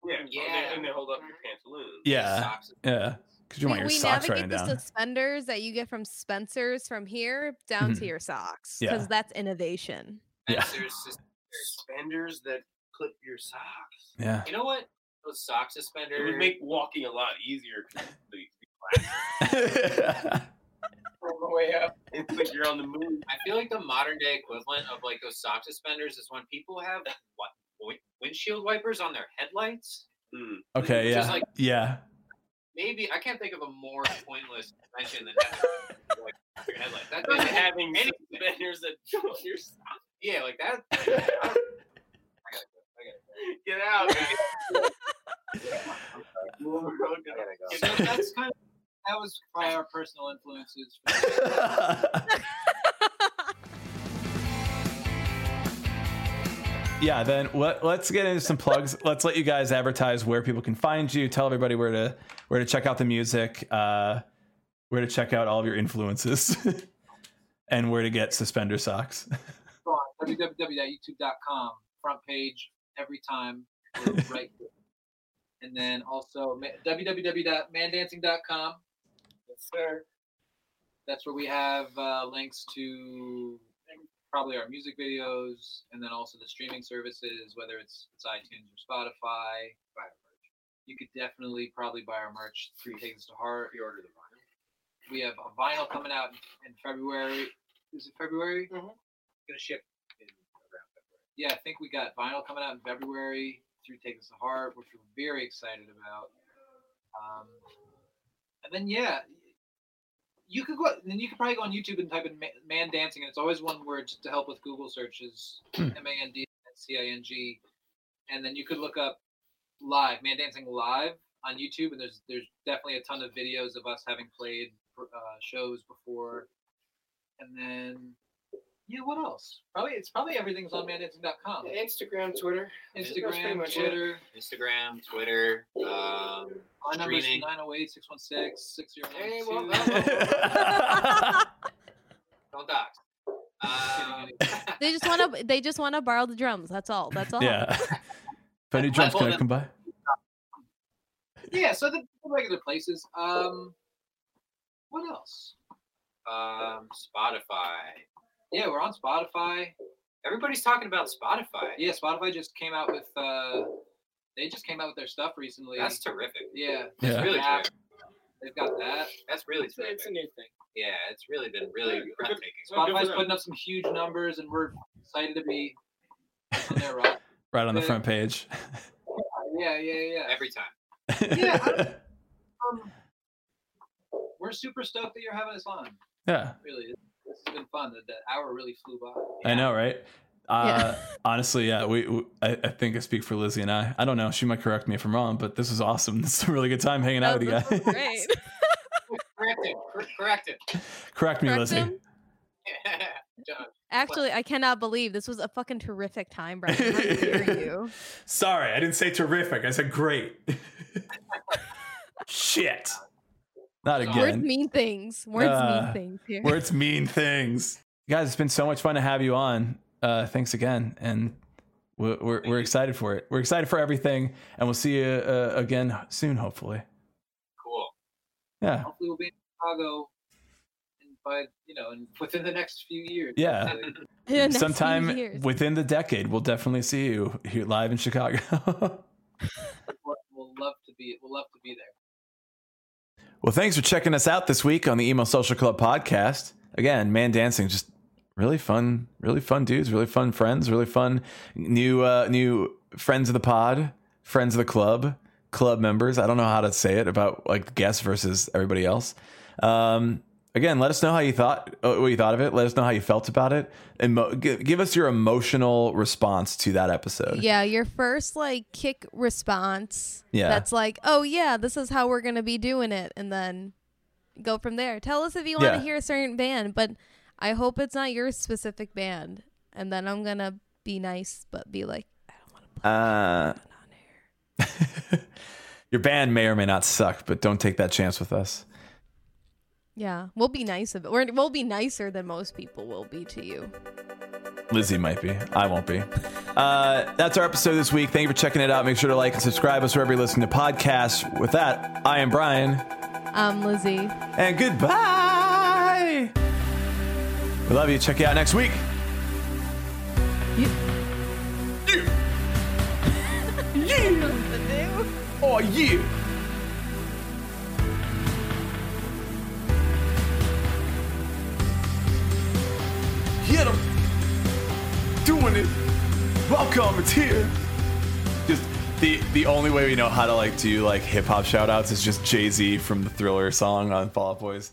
yeah. Oh, Yeah. they- and they hold up your pantaloons. Yeah, Socks. yeah. Because you we want your we socks navigate the down. suspenders that you get from Spencer's from here down Mhm. to your socks Yeah. because that's innovation. Yeah. And there's Suspenders that clip your socks. Yeah. you know what? Those sock suspenders. It would make walking a lot easier. the- On the way up. It's like you're on the moon. I feel like the modern day equivalent of like those sock suspenders is when people have what windshield wipers on their headlights. Mm. okay. Just Yeah. like- yeah. Maybe I can't think of a more pointless invention than having like your headlights. That, Than having any- suspenders that on your socks. yeah, like that. I gotta go. I gotta go. Get out. That's kind of that was by our personal influences. yeah. Then let, let's get into some plugs. Let's let you guys advertise where people can find you. Tell everybody where to where to check out the music, uh, where to check out all of your influences, and where to get suspender socks. Go on www.youtube.com front page every time right. and then also www.mandancing.com yes sir. That's where we have uh, links to probably our music videos and then also the streaming services whether it's, it's itunes or spotify. Buy our merch. You could definitely probably buy our merch three things to heart. Pre-order the vinyl. we have a vinyl coming out in, february. Is it february? Gonna ship in around February. yeah, I think we got vinyl coming out in February through Take This to Heart, which we're very excited about. Um, and then yeah, you could go. Then you could probably go on YouTube and type in ma- "man dancing," and it's always one word just to help with Google searches. M A N D C I N G. And then you could look up live man dancing live on YouTube, and there's there's definitely a ton of videos of us having played uh, shows before. And then yeah, what else? Probably it's probably everything's on mandancing.com. Instagram, Twitter. That's Instagram, much it. Twitter. Instagram, Twitter, um, Our number is 908 616 Hey, well, don't dox. Um, they just want to. They just want to borrow the drums. That's all. That's all. yeah. If any drums gonna come by. Yeah, so the, the regular places. Um, what else? um, Spotify. Yeah, we're on Spotify. Everybody's talking about Spotify. Yeah, Spotify just came out with. Uh, they just came out with their stuff recently. That's terrific. yeah, Yeah. Really Yeah. they've got that. That's really It's, a- it's a new thing. Yeah, it's really been really breathtaking. Well, good for Spotify's putting up some huge numbers, and we're excited to be on their rock. Right on the Yeah. front page. Yeah, yeah, yeah. Every time. Yeah, I- Um, we're super stoked that you're having us on. yeah. Really, this has been fun. The, the hour really flew by. I know, right? Uh, Yeah. honestly, yeah, we, we I, I think I speak for Lizzie and I. I don't know. She might correct me if I'm wrong, but this is awesome. This is a really good time hanging out with you guys. Great. Correct it. Correct it. correct me, Correct Lizzie. him? John, Actually, I cannot believe this was a fucking terrific time, Brian. How dare you? Sorry, I didn't say terrific. I said great. Shit. Not Words Words again. mean things. Words Uh, mean things here. Words mean things. Guys, it's been so much fun to have you on. Uh, thanks again. And we're, we're, we're excited for it. We're excited for everything. And we'll see you uh, again soon, hopefully. Cool. Yeah. Hopefully, we'll be in Chicago, and by you know, in, within the next few years. Yeah. hopefully. In the next few Sometime years. within the decade, we'll definitely see you here live in Chicago. we'll, we'll love to be. We'll love to be there. Well, thanks for checking us out this week on the Emo Social Club podcast. Again, man dancing, just really fun, really fun dudes, really fun friends, really fun new uh new friends of the pod, friends of the club, club members. I don't know how to say it about like guests versus everybody else. Um again, let us know how you thought uh, what you thought of it. Let us know how you felt about it. And mo- give, give us your emotional response to that episode. Yeah, your first like kick response. Yeah. That's like, oh yeah, this is how we're gonna be doing it, and then go from there. Tell us if you want to Yeah. hear a certain band, but I hope it's not your specific band. And then I'm gonna be nice, but be like, I don't want to play Uh on your band may or may not suck, but don't take that chance with us. Yeah, we'll be nice of it. We're, we'll be nicer than most people will be to you. Lizzie might be. I won't be. Uh, that's our episode this week. Thank you for checking it out. Make sure to like and subscribe us wherever you listen to podcasts. With that, I am Brian, I'm Lizzie. and goodbye. We love you. Check you out next week. Oh, yeah. Hit him. Doing it. Welcome. It's here. Just the the only way we know how to like do like hip hop shout outs is just Jay Z from the Thriller song on Fall Out Boys.